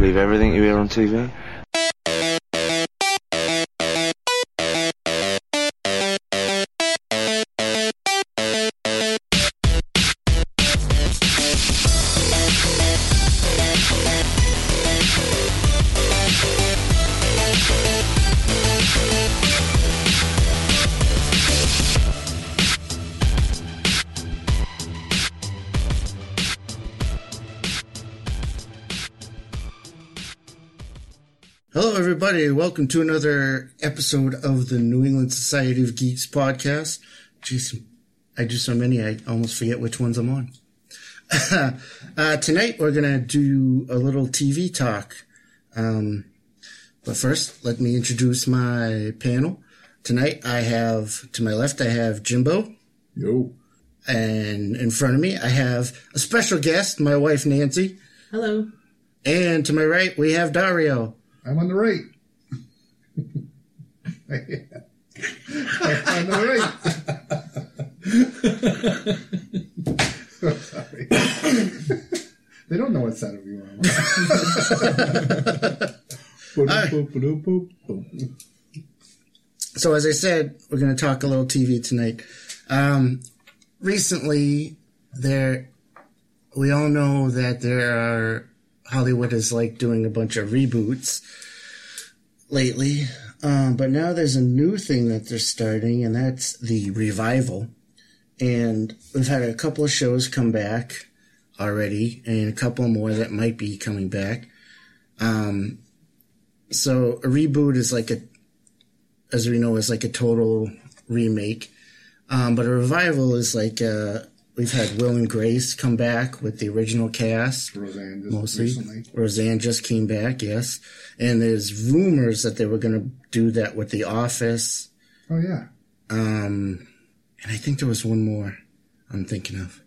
believe everything you hear on TV? Welcome to another episode of the New England Society of Geeks podcast. Jeez, I do so many, I almost forget which ones I'm on. uh, tonight, we're going to do a little TV talk. Um, but first, let me introduce my panel. Tonight, I have, to my left, I have Jimbo. Yo. And in front of me, I have a special guest, my wife, Nancy. Hello. And to my right, we have Dario. I'm on the right. On the right. They don't know what side of you are. So, as I said, we're going to talk a little TV tonight. Um, recently, there, we all know that there are Hollywood is like doing a bunch of reboots lately, um, but now there's a new thing that they're starting, and that's the revival. And we've had a couple of shows come back already, and a couple more that might be coming back. Um, so a reboot is like a, as we know, is like a total remake. Um, but a revival is like uh, we've had Will and Grace come back with the original cast. Roseanne just mostly. recently. Roseanne just came back, yes. And there's rumors that they were going to do that with The Office. Oh yeah. Um, and I think there was one more I'm thinking of,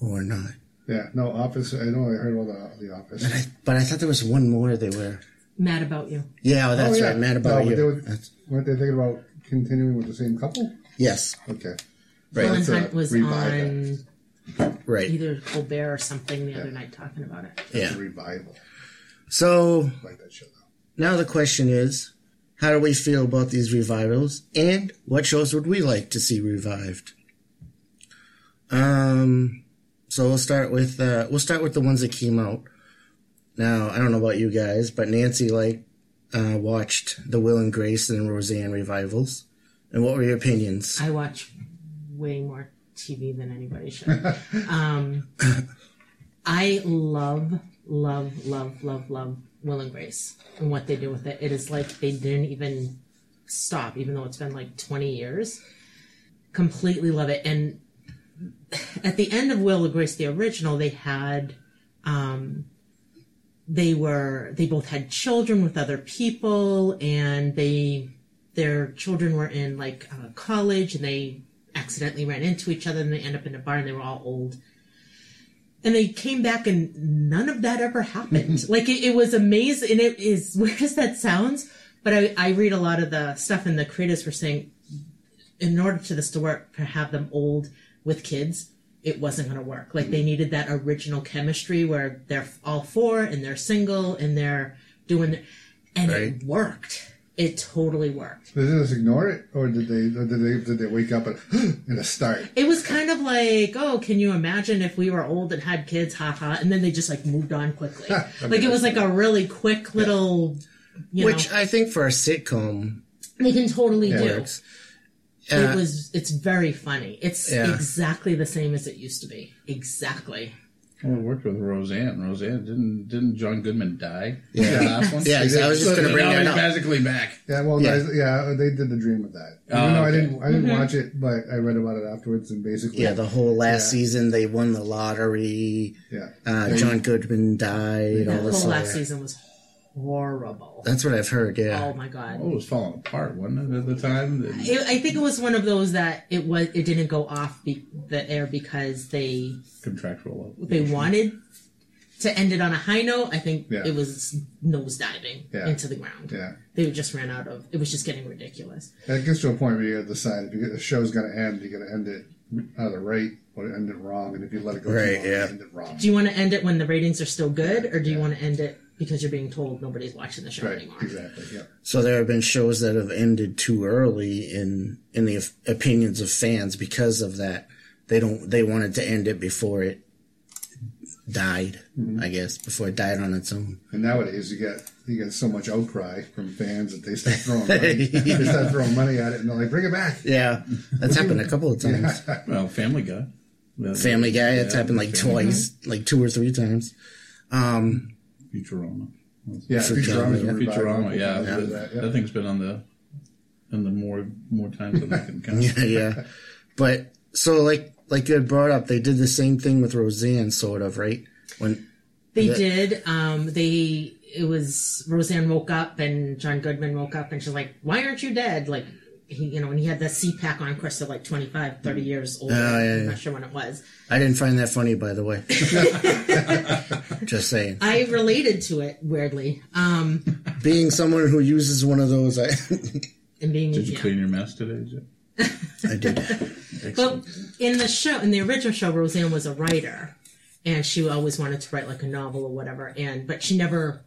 or not. Yeah. No, Office. I know. I heard about the, the Office. But I, but I thought there was one more they were. Mad about you. Yeah, oh, that's oh, yeah. right. Mad about but you. They were, weren't they thinking about continuing with the same couple? yes, Okay. Will and Hunt was revival. on right. either Colbert or something the other night talking about it. It's Yeah. a revival. So I like that show though. now the question is, how do we feel about these revivals, and what shows would we like to see revived? Um, so we'll start with uh, we'll start with the ones that came out. Now I don't know about you guys, but Nancy like uh, watched the Will and Grace and Roseanne revivals, and what were your opinions? I watch way more TV than anybody should. um, I love, love, love, love, love Will and Grace and what they do with it. It is like they didn't even stop, even though it's been like 20 years. Completely love it. And at the end of Will and Grace, the original, they had, um, they were, they both had children with other people and they, their children were in like uh, college and they accidentally ran into each other and they end up in a bar and they were all old. And they came back and none of that ever happened. like it, it was amazing. And it is weird as that sounds, but I, I read a lot of the stuff and the creators were saying in order to this to work, to have them old with kids, it wasn't going to work. Like they mm-hmm. needed that original chemistry where they're all four and they're single and they're doing, and Right. it worked. It totally worked. Did they just ignore it, or did they? Or did they? Did they wake up and in a start? It was kind of like, oh, can you imagine if we were old and had kids, haha, and then they just like moved on quickly. like it was like a really quick little, you Which know, I think for a sitcom they can totally do. works. Uh, It was, it's very funny. It's Yeah. exactly the same as it used to be. Exactly. Well, it worked with Roseanne. Roseanne didn't didn't John Goodman die? Yeah. The last one. Yeah, I was just So gonna bring now that he's up. magically back. Yeah, well, Yeah. yeah, yeah they did the dream of that. Oh, Even though I didn't, I didn't watch it, but I read about it afterwards, and basically, yeah, the whole last Yeah. season they won the lottery. yeah, Uh, John Goodman died. That all this whole last season was horrible. That's what I've heard. Yeah. Oh my god. Oh, it was falling apart, wasn't it, at the time? It, I think it was one of those that it was it didn't go off be, the air because they Contractual. they wanted to end it on a high note. I think Yeah. it was nosediving Yeah. into the ground. yeah. They just ran out of. It was just getting ridiculous. It gets to a point where you got to decide if you the show's going to end, you got to end it either right or end it wrong, and if you let it go Right, too long, yeah. end it wrong. Do you want to end it when the ratings are still good, or do you want to end it because you're being told nobody's watching the show Right. anymore. Exactly. Yeah. So there have been shows that have ended too early in in the op- opinions of fans because of that. They don't. They wanted to end it before it died. I guess before it died on its own. And nowadays you get you get so much outcry from fans that they start throwing money. they start throwing money at it, and they're like, "Bring it back." Yeah, that's happened a couple of times. Well, Family Guy. Family Guy. It's yeah, happened like Family twice, like two or three times. Um, Guy. Futurama. Yeah, Futurama, Futurama's yeah. a revival. Futurama, yeah. Yeah, that, that, yeah. that thing's been on the on the more more times than I can count. yeah, yeah. But so like like you had brought up, they did the same thing with Roseanne, sort of, right? When They Yeah. did. Um, they it was Roseanne woke up and John Goodman woke up and she's like, "Why aren't you dead?" Like he, you know, and he had the CPAP on. Of course, like 25, 30 years old. Oh, yeah, I'm yeah. not sure when it was. I didn't find that funny, by the way. Just saying. I related to it weirdly. Um, Being someone who uses one of those, I and being Did you yeah. clean your mess today? Jim? I did. But in the show, in the original show, Roseanne was a writer, and she always wanted to write like a novel or whatever. And but she never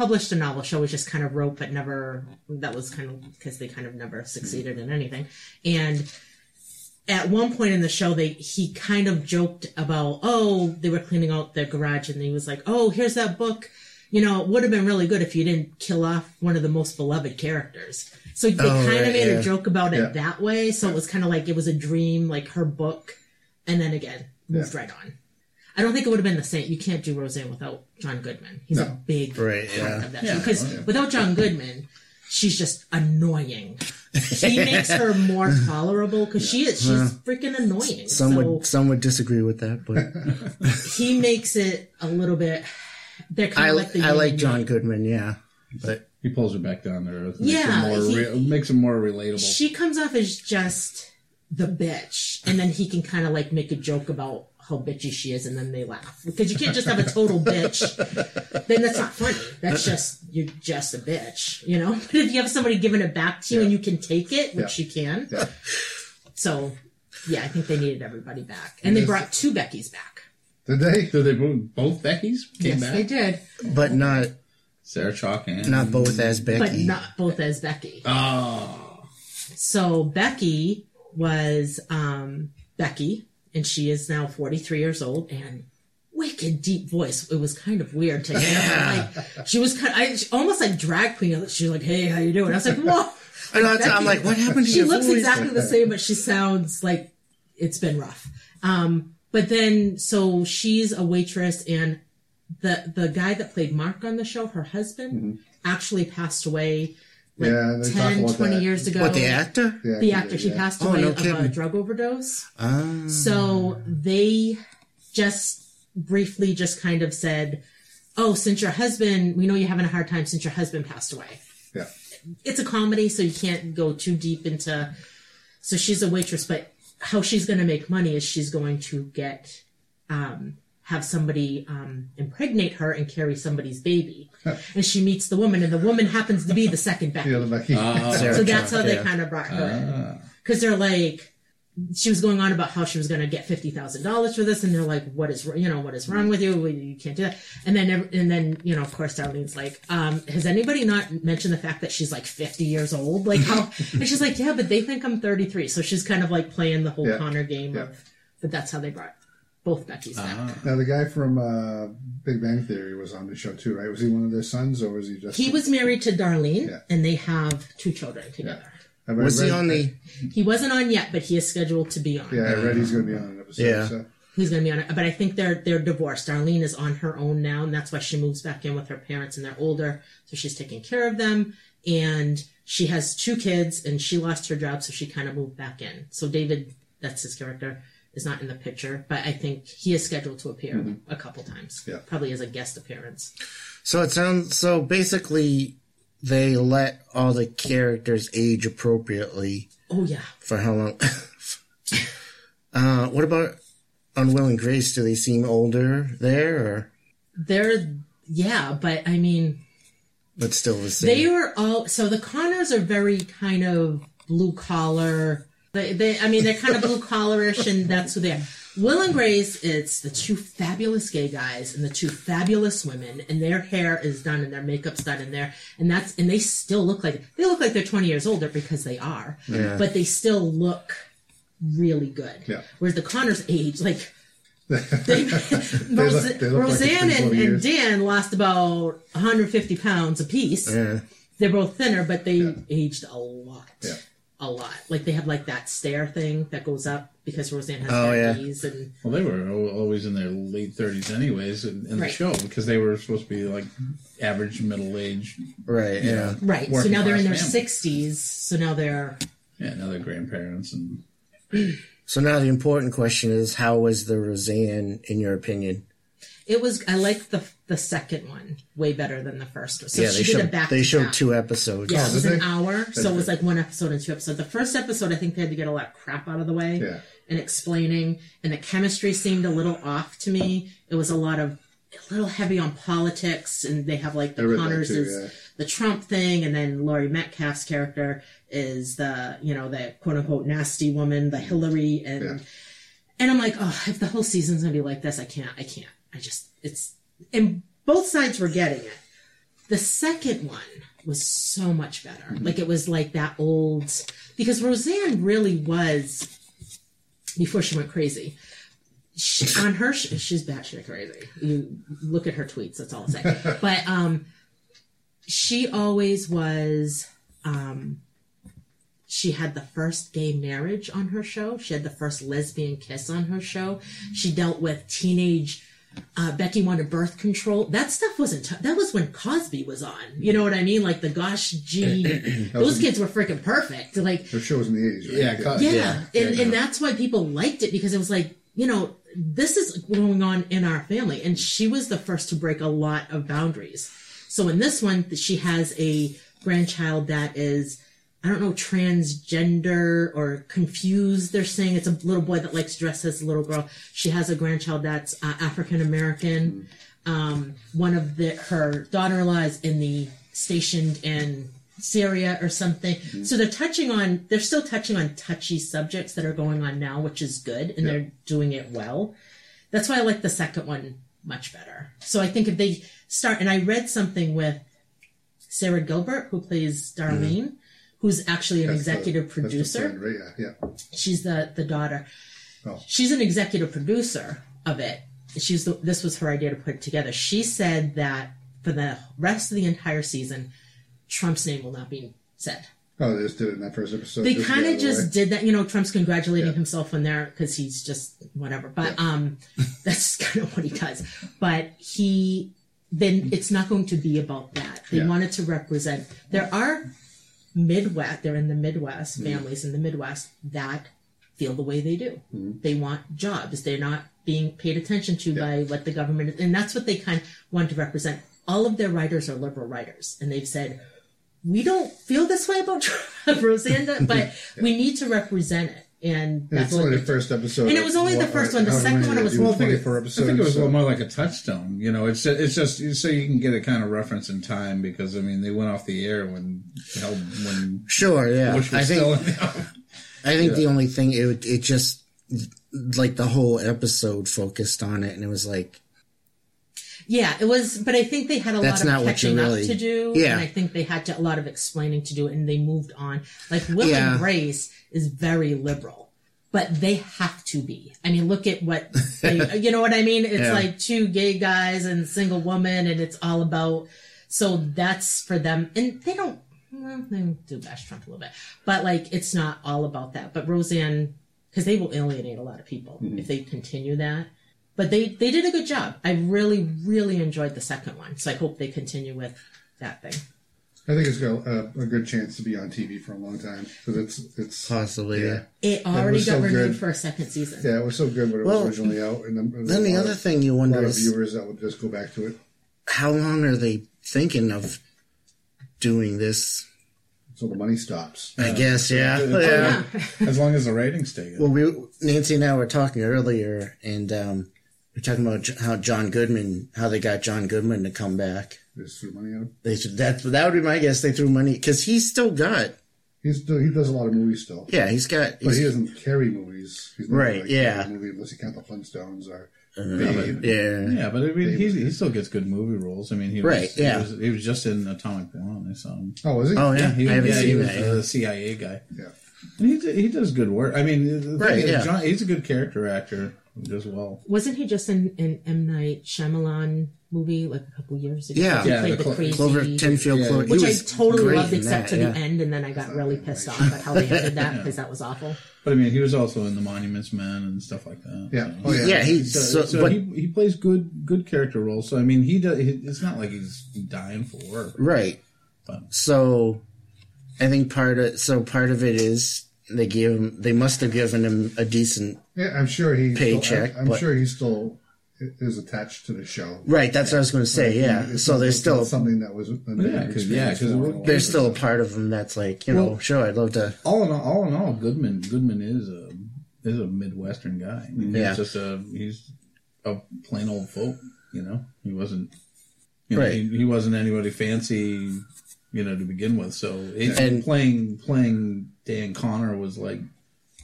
published a novel. She always just kind of wrote, but never. That was kind of because they kind of never succeeded in anything. And at one point in the show, they he kind of joked about, oh, they were cleaning out their garage, and he was like, oh, here's that book. You know, it would have been really good if you didn't kill off one of the most beloved characters. So they Oh, kind right, of made yeah. a joke about it Yeah. that way. So it was kind of like it was a dream, like her book, and then again moved Yeah. right on. I don't think it would have been the same. You can't do Roseanne without John Goodman. He's a big Right, part yeah. of that Yeah, show. Because yeah. without John Goodman, she's just annoying. He makes her more tolerable because she is she's freaking annoying. Some so would some would disagree with that, but he makes it a little bit. They're kind I of like the I like John yang. Goodman, yeah. But He pulls her back down to earth. Yeah, makes her more, he- re- makes her more relatable. she comes off as just the bitch, and then he can kind of like make a joke about how bitchy she is, and then they laugh because you can't just have a total bitch. then that's not funny. That's just you're just a bitch, you know. But if you have somebody giving it back to you and you can take it, which you can, Yeah. so yeah, I think they needed everybody back, and they brought two Beckys back. Did they? Did they both, both Becky's came yes, back? they did, but not Sarah Chalke and not both as Becky. but not both as Becky. Oh, So Becky was um, Becky, and she is now 43 years old and wicked deep voice. It was kind of weird to hear. Like she was kind of, I, almost like drag queen. She was like, "Hey, how you doing?" I was like, "Whoa." Know, I'm like, what happened to you? She looks exactly the same, but she sounds like it's been rough. Um, but then, so she's a waitress, and the the guy that played Mark on the show, her husband, actually passed away like Yeah, they 10, 20 that. years ago. What the actor? Yeah, the actor, she yeah. passed Oh, away no of a drug overdose. Ah. So they just briefly just kind of said, "Oh, since your husband, we know you're having a hard time since your husband passed away." Yeah. It's a comedy, so you can't go too deep into. So she's a waitress, but how she's going to make money is she's going to get, um, have somebody um, impregnate her and carry somebody's baby, and she meets the woman, and the woman happens to be the second Becky. The Becky. Ah. So that's how they yeah. kind of brought her in Ah. because they're like she was going on about how she was going to get fifty thousand dollars for this, and they're like, "What is you know what is wrong with you? You can't do that." And then and then you know of course Darlene's like, um, "Has anybody not mentioned the fact that she's like fifty years old? Like how?" and she's like, "Yeah, but they think I'm 33." So she's kind of like playing the whole Yeah. Connor game Yeah. of, but that's how they brought both Becky's back. Ah. Now the guy from uh, Big Bang Theory was on the show too, right? Was he one of their sons, or was he just? He was married to Darlene, Yeah. and they have two children together. Have I Was he read- on the? He wasn't on yet, but he is scheduled to be on. Yeah, I read he's going to be on an episode. Yeah. So. He's going to be on it, but I think they're they're divorced. Darlene is on her own now, and that's why she moves back in with her parents, and they're older, so she's taking care of them. And she has two kids, and she lost her job, so she kind of moved back in. So David, that's his character, is not in the picture, but I think he is scheduled to appear a couple times, Yeah. probably as a guest appearance. So it sounds so. Basically, they let all the characters age appropriately Oh yeah, for how long? uh, what about Unwilling Grace? Do they seem older there, or they're yeah, but I mean. but still the same? They were all so the Connors are very kind of blue collar. They, they I mean, they're kind of blue collarish, and that's who they are. Will and Grace, it's the two fabulous gay guys and the two fabulous women, and their hair is done and their makeup's done in there, and that's and they still look like they look like they're twenty years older because they are, Yeah. but they still look really good. Yeah. Whereas the Connors age, like they, look- they look Roseanne 20 and, and. Dan lost about 150 pounds apiece. Yeah. They're both thinner, but they aged a lot. Yeah. A lot. Like they have like that stair thing that goes up because Roseanne has Oh, yeah. diabetes and Well, they were always in their late thirties, anyways, in, in the Right. show because they were supposed to be like average middle age. Right. Yeah. right. So now they're in their 60s. So now they're Yeah, now they're grandparents and So now the important question is, how was the Roseanne in your opinion? It was I liked the the second one way better than the first one. So yeah, she they did a showed back they showed back. two episodes. Yeah, Oh, it was an they? hour, so it was like one episode and two episodes. The first episode, I think they had to get a lot of crap out of the way Yeah. and explaining, and the chemistry seemed a little off to me. It was a lot of a little heavy on politics, and they have like the Connors too, is yeah. the Trump thing, and then Laurie Metcalf's character is the you know the quote unquote nasty woman, the Hillary, and Yeah. and I'm like, oh, if the whole season's gonna be like this, I can't, I can't. I just it's and both sides were getting it. The second one was so much better. Mm-hmm. Like it was like that old because Roseanne really was before she went crazy. She, on her, sh- she's batshit crazy. You look at her tweets. That's all I'll say. but um, she always was. Um, she had the first gay marriage on her show. She had the first lesbian kiss on her show. She dealt with teenage uh, Becky wanted birth control. That stuff wasn't. T- that was when Cosby was on. You know what I mean? Like the Gosh G. those kids were freaking perfect. Like Their show was in the 80s, right? Yeah, co- yeah, Yeah, and yeah. and that's why people liked it because it was like you know this is going on in our family, and she was the first to break a lot of boundaries. So in this one, she has a grandchild that is. I don't know, transgender or confused. They're saying it's a little boy that likes to dress as a little girl. She has a grandchild that's uh, African American. Um, one of the her daughter-in-law is in the stationed in Syria or something. So they're touching on. They're still touching on touchy subjects that are going on now, which is good, and they're doing it well. That's why I like the second one much better. So I think if they start, and I read something with Sara Gilbert, who plays Darlene, who's actually an That's executive the producer. friend, right? Yeah, yeah. She's the the daughter. Oh. She's an executive producer of it. She's the, this was her idea to put it together. She said that for the rest of the entire season, Trump's name will not be said. Oh, they just did it in that first episode. They kind of just way. did that. You know, Trump's congratulating Yeah. himself on there because he's just whatever. But um, that's kind of what he does. But he then it's not going to be about that. They Yeah. wanted to represent. There are Midwest. They're in the Midwest. Mm-hmm. Families in the Midwest that feel the way they do. Mm-hmm. They want jobs. They're not being paid attention to by what the government is, and that's what they kind of want to represent. All of their writers are liberal writers, and they've said we don't feel this way about Rosanda, but we need to represent it. And And that's it's only they the first episode. And it was only the first one. The second one they was do, more- 24 I episodes. think it was a so- little more like a touchstone. You know, it's it's just so you can get a kind of reference in time because I mean they went off the air when hell when Sure, yeah. Bush was I think still in the I think the only thing it it just like the whole episode focused on it, and it was like Yeah, it was, but I think they had a That's lot of catching you up to do. Yeah. And I think they had to, a lot of explaining to do, and they moved on. Like Will Yeah. and Grace is very liberal, but they have to be. I mean, look at what, they, you know what I mean? It's Yeah. like two gay guys and single woman, and it's all about, so that's for them. And they don't, well, they do bash Trump a little bit, but like, it's not all about that. But Roseanne, because they will alienate a lot of people mm-hmm. if they continue that but they they did a good job. I really really enjoyed the second one, so I hope they continue with that thing. I think it's got a, a good chance to be on TV for a long time because it's it's possibly. yeah It already was got so renewed good. for a second season. yeah it was so good when it Well, was originally out. And then, Then the other thing you a wonder lot of is viewers that would just go back to it. how long are they thinking of doing this? So the money stops. I guess, yeah. Oh, yeah. Yeah. as long as the ratings stay good. Well, we Nancy and I were talking earlier, and um, we are talking about how John Goodman, how they got John Goodman to come back. Just threw money at him. They that that would be my guess. They threw money because he's still got He's do- he does a lot of movies still, Yeah, he's got. but He's, he doesn't carry movies. He's not Right, like yeah. carry a movie unless you count the Flintstones or uh, yeah. Yeah, but I mean, he, he still gets good movie roles. I mean, he was, Right, yeah. he was, he was just in Atomic Blonde. I saw him. Oh, was he? Oh yeah, he, I haven't yeah, he seen was that. the. CIA guy. Yeah. And he, he does good work. I mean, Right, yeah. John, he's a good character actor as well. Wasn't he just in an M Night Shyamalan movie like a couple years ago? Yeah. he Yeah, played the the, Clo- crazy. Clover Tenfield Yeah. Clover, he which I totally great loved, except that, to yeah. the end, and then I got really pissed off at how they ended that because that was awful. But I mean, he was also in the Monuments Men and stuff like that. Yeah. so. Oh, yeah. Yeah, he. So, So, so but he, he plays good good character roles. So I mean, he does. He, it's not like he's dying for work. right. But So, I think part of so part of it is they gave him. They must have given him a decent. Yeah, I'm sure he. Paycheck, Still, I'm, I'm but- sure he still is attached to the show. Right. That's what I was going to say. Yeah. It's So there's still something that was. a Yeah, because yeah, experience 'cause for him it- or whatever. there's still a part of him that's like you know sure I'd love to. all in all, all in all, Goodman Goodman is a is a Midwestern guy. I mean, Yeah. He's just a he's a plain old folk. You know, he wasn't. You know, Right. he, he wasn't anybody fancy. You know, to begin with. So it, And- playing playing Dan Connor was like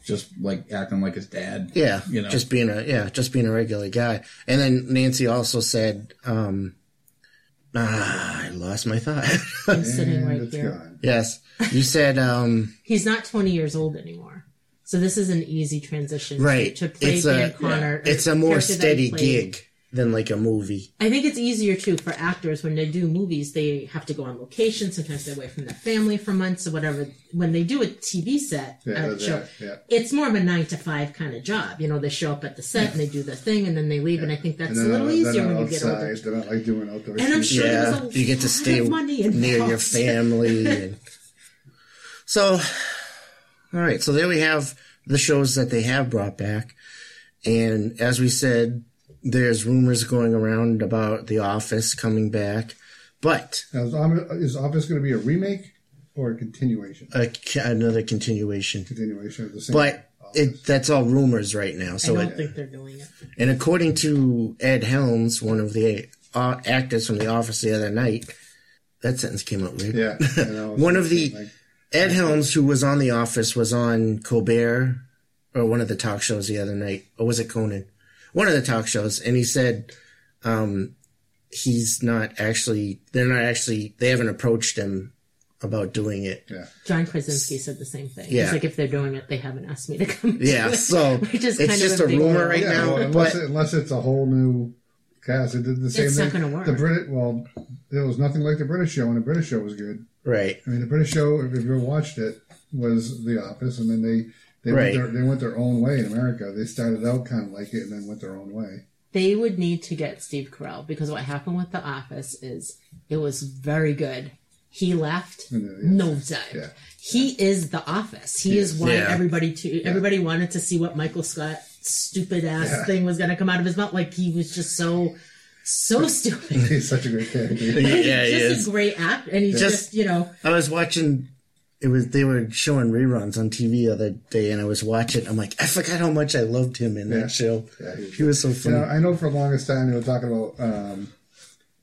just like acting like his dad. Yeah. You know. Just being a yeah just being a regular guy. And then Nancy also said. um Ah, I lost my thought. I'm sitting right it's here. gone. yes, you said um He's not 20 years old anymore. So this is an easy transition right. to, play it's Dan a Connor. it's a more character that he steady gig than like a movie. I think it's easier too for actors when they do movies. They have to go on location. Sometimes they're away from their family for months or whatever. When they do a TV set, Yeah, uh, show, yeah. it's more of a nine to five kind of job. You know, they show up at the set and they do their thing and then they leave. And I think that's a little out- easier then when you outside, get older. They're not like doing outdoor. And I'm shoots. sure yeah, there's a you get to stay of money near your family. and- so, all right. So there we have the shows that they have brought back, and as we said, there's rumors going around about The Office coming back, but Now, is Office going to be a remake or a continuation? a, another continuation. Continuation of the same. But it that's all rumors right now. So I don't it, think they're doing it. And according to Ed Helms, one of the uh, actors from The Office the other night, that sentence came out weird. yeah, One of the- like, Ed Helms, who was on The Office, was on Colbert or one of the talk shows the other night, or was it Conan? One of the talk shows, and he said um, he's not actually. They're not actually. They haven't approached him about doing it. yeah. John Krasinski said the same thing. Yeah. He's like, if they're doing it, they haven't asked me to come. Yeah, to it. so Which is it's kind just of a big rumor deal. right yeah, now. well, unless, but it, unless it's a whole new cast. It did the same It's thing. not gonna work. The Brit, well, there was nothing like the British show, and the British show was good. right, I mean, the British show, if you ever watched it, was The Office, and then they they Right. went their, they went their own way in America. They started out kind of like it, and then went their own way. They would need to get Steve Carell because what happened with The Office is it was very good. He left, And, uh, yeah. nosedive. Yeah. He is The Office. He is why Yeah. everybody to everybody wanted to see what Michael Scott stupid ass Yeah. thing was going to come out of his mouth. Like he was just so so stupid. He's such a great character. yeah, he's just is. a great act, and he's Just- just you know I was watching. It was they were showing reruns on TV the other day, and I was watching. I'm like, I forgot how much I loved him in Yeah. that show. Yeah, he- He was so You funny. know, I know for the longest time they were talking about. Um,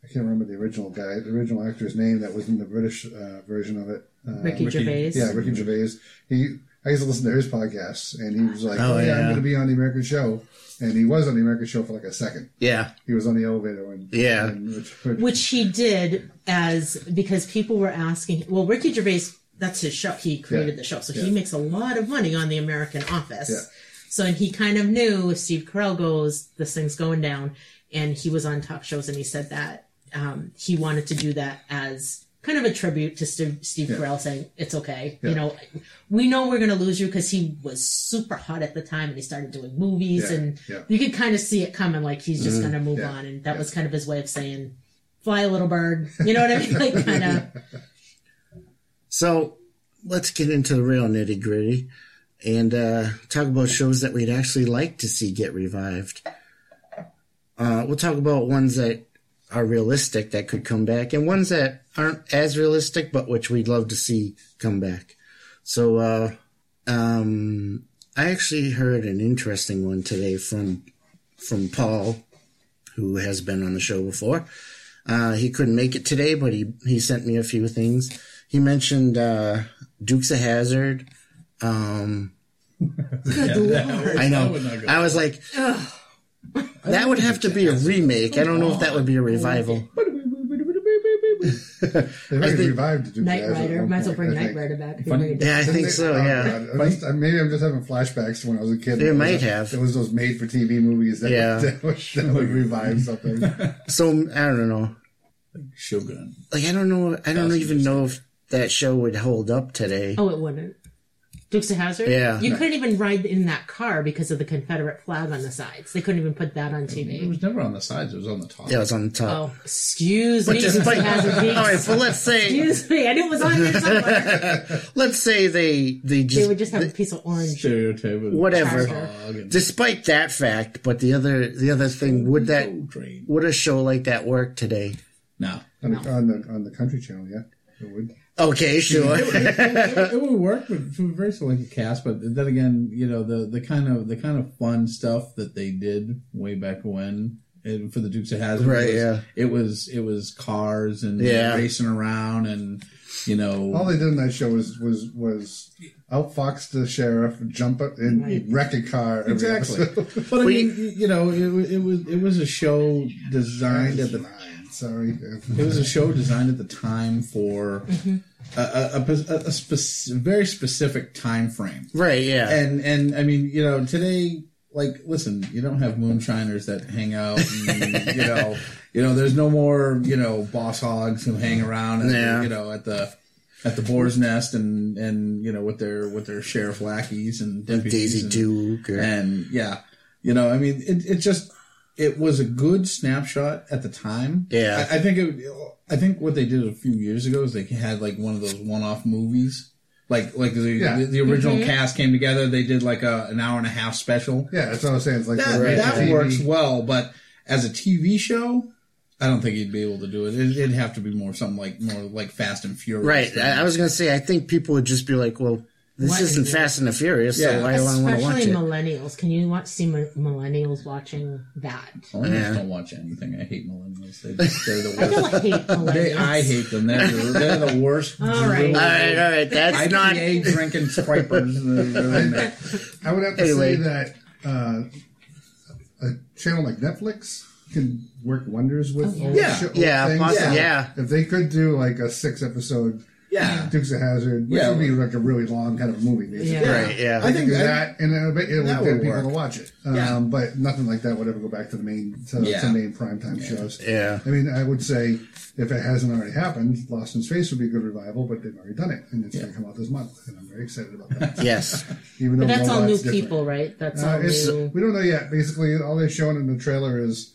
I can't remember the original guy, the original actor's name that was in the British uh, version of it. Uh, Ricky, Ricky- Gervais. Yeah, Ricky Gervais. He, I used to listen to his podcasts, and he was like, Oh, "Oh, yeah, I'm going to be on the American show," and he was on the American show for like a second. yeah, He was on the elevator, and Yeah. and which, which, which he did as because people were asking. Well, Ricky Gervais, that's his show. He created Yeah. the show, so Yeah. he makes a lot of money on the American Office. Yeah. So and he kind of knew if Steve Carell goes, this thing's going down, and he was on talk shows and he said that um, he wanted to do that as kind of a tribute to Steve, Steve Yeah. Carell, saying it's okay. You know, we know we're going to lose you because he was super hot at the time and he started doing movies and you could kind of see it coming, like he's just going to move on, and that was kind of his way of saying, "Fly, little bird." You know what I mean? Like kind of. So let's get into the real nitty gritty and uh, talk about shows that we'd actually like to see get revived. Uh, we'll talk about ones that are realistic that could come back, and ones that aren't as realistic, but which we'd love to see come back. So, uh, um, I actually heard an interesting one today from from Paul, who has been on the show before. Uh, he couldn't make it today, but he he sent me a few things. He mentioned uh, Dukes of Hazzard. Um, Good lord. I know. would not go. I was like, that would have to be a remake. I don't know if that would be a revival. They might have think- revived the Dukes of Knight Rider. Might as well bring I Knight. Rider back. Funny- Yeah, I down. think so. Yeah. God. I'm just- uh, maybe I'm just having flashbacks to when I was a kid. It It might was- have. It was those made-for-TV movies that, Yeah. that, would, that would revive something. So I don't know. Like Shogun. Like I don't know. I don't That's even know if that show would hold up today. Oh, it wouldn't. Dukes of Hazzard. Yeah. You couldn't even ride in that car because of the Confederate flag on the sides. They couldn't even put that on TV. It was never on the sides. It was on the top. Yeah, it was on the top. Oh, excuse But me, Dukes of despite, Hazzard. all right, but let's say Excuse me, I knew it was on there somewhere. let's say they they just they just would just have a piece of orange. Stereotype. of Whatever. and despite that fact, but the other the other thing would that would a show like that work today? No. on, the, on the on the Country Channel, yeah, it would. Okay, sure. it would work with for a very selected cast, but then again, you know the the kind of the kind of fun stuff that they did way back when and for the Dukes of Hazzard, Right, was, yeah. it was it was cars and Yeah. racing around and you know All they did in that show was was was outfox the sheriff, jump up and Right. wreck a car. every exactly. But I mean, you know, it, wa- it was it was a show designed at the Fine, Sorry, It was a show designed at the time for a, a, a, a spec- very specific time frame. right, yeah. And and I mean, you know, today, like, listen, you don't have moonshiners that hang out. And, you know, you know, there's no more you know boss hogs who hang around. At Yeah. the, you know, at the at the boar's nest and and you know with their with their sheriff lackeys and deputies Daisy and, Duke. Or, and yeah, you know, I mean, it, it just it was a good snapshot at the time. Yeah. I, I think it. I think what they did a few years ago is they had like one of those one-off movies, like like the Yeah. the, the original mm-hmm. cast came together. They did like a an hour and a half special. yeah, that's what I was saying. It's like That Right. that works well, but as a TV show. I don't think you'd be able to do it. It- It'd have to be more something like more like Fast and Furious. right. I, I was gonna say I think people would just be like, well, this What isn't is? Fast and the Furious, Yeah. so why do I want to watch it. Especially millennials. Can you watch see millennials watching that? Millennials Yeah. don't watch anything. I hate millennials. They, they're the I worst. don't hate millennials. They, I hate them. They're, the- they're the worst. All right. all right, all right. That's not. IPA drinking swipers. I would have to Anyway. say that uh, a channel like Netflix can work wonders with Oh, old yeah. show- Yeah, things. Yeah. yeah. If they could do like a six episode yeah. Dukes of Hazzard, which Yeah. would be like a really long kind of movie, basically. Yeah. Right, yeah. I I think think that, and it would, it would that get would people work. to watch it. Um, Yeah. But nothing like that would ever go back to the main to, Yeah. to main primetime shows. Yeah. I mean, I would say if it hasn't already happened, Lost in Space would be a good revival, but they've already done it, and it's going to come out this month, and I'm very excited about that. Yes. Even though But that's all new different. people, right? That's Uh, all it's, new. we don't know yet. Basically, all they've shown in the trailer is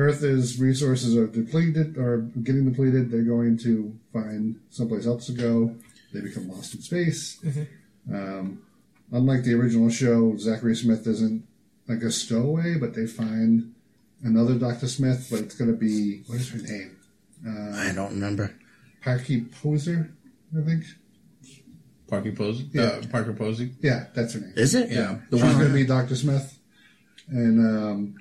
Earth's resources are depleted or getting depleted. They're going to find someplace else to go. They become lost in space. Um, unlike the original show, Zachary Smith isn't like a stowaway, but they find another Doctor Smith. But it's going to be what is her name? I don't remember. Parky Poser, I think. Parker Posey. Yeah. Uh, Parker Posey. Yeah, that's her name. Is it? Yeah. The She's one. going to be Doctor Smith, and um,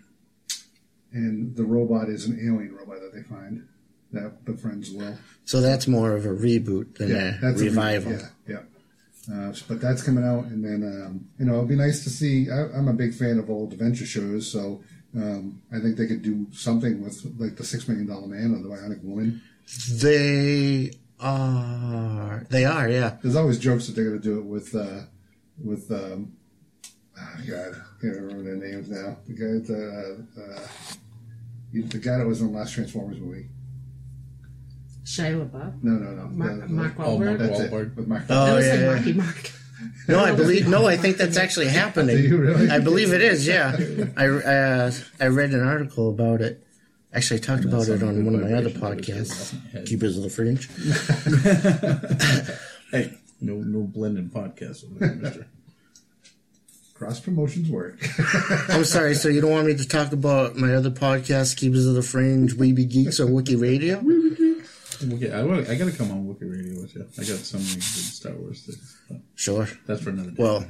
and the robot is an alien robot that they find that befriends Will. So that's more of a reboot than a that's a re- revival. yeah, yeah. Uh, but that's coming out, and then um, you know it'd be nice to see. I, I'm a big fan of old adventure shows, so um, I think they could do something with like the Six Million Dollar Man or the Bionic Woman. They are. They are. Yeah. There's always jokes that they're going to do it with uh, with um, oh God, I can't remember their names now. The guy, the uh, uh, the guy that was in the last Transformers movie. Shia LaBeouf. No, no, no. Mark, The- the- Mark Oh, Mark Wahlberg. Wahlberg. With Mark. Oh, I was yeah, like yeah. Marky Mark. No, I believe. No, I think that's actually happening. Do you really? I believe it is. Yeah. I uh, I read an article about it. Actually, I talked about it on one of my other podcasts, Keepers of the Fringe. Hey, no, no blending podcast over there, Mister. Cross promotions work. I'm sorry. So you don't want me to talk about my other podcast, Keepers of the Fringe, Weeby Geeks, or Wiki Radio? Okay, I, wanna- I got to come on Wiki Radio with you. I got so many good Star Wars things. Sure. that's for another day. Well,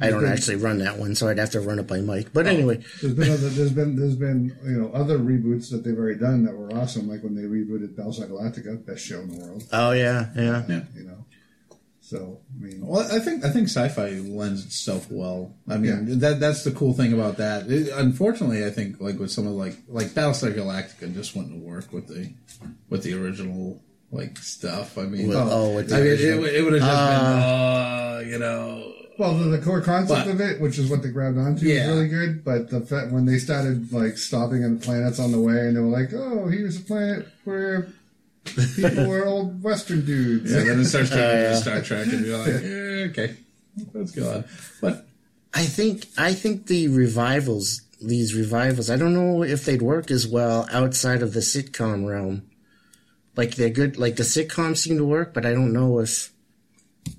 I don't actually run that one, so I'd have to run it by Mike. But anyway, oh, There's been other, there's been there's been you know other reboots that they've already done that were awesome, like when they rebooted Battlestar Galactica, best show in the world. oh yeah, yeah. Yeah. You know, So I mean, Well, I think I think sci-fi lends itself well. I mean, Yeah. that that's the cool thing about that. It, unfortunately, I think like with some of like like Battlestar Galactica just wouldn't work with the with the original like stuff. I mean, With- oh, with the I mean, it, original. it would have just been, uh, you know, well, the, the core concept But- of it, which is what they grabbed onto, Yeah. is really good. But the fact when they started like stopping at planets on the way, and they were like, "Oh, here's a planet where people were old Western dudes." yeah. Then it starts taking Uh, you yeah. to Star Trek, and you're like, yeah, okay, let's go on. But I think I think the revivals, these revivals, I don't know if they'd work as well outside of the sitcom realm. Like they're good, like the sitcoms seem to work, but I don't know if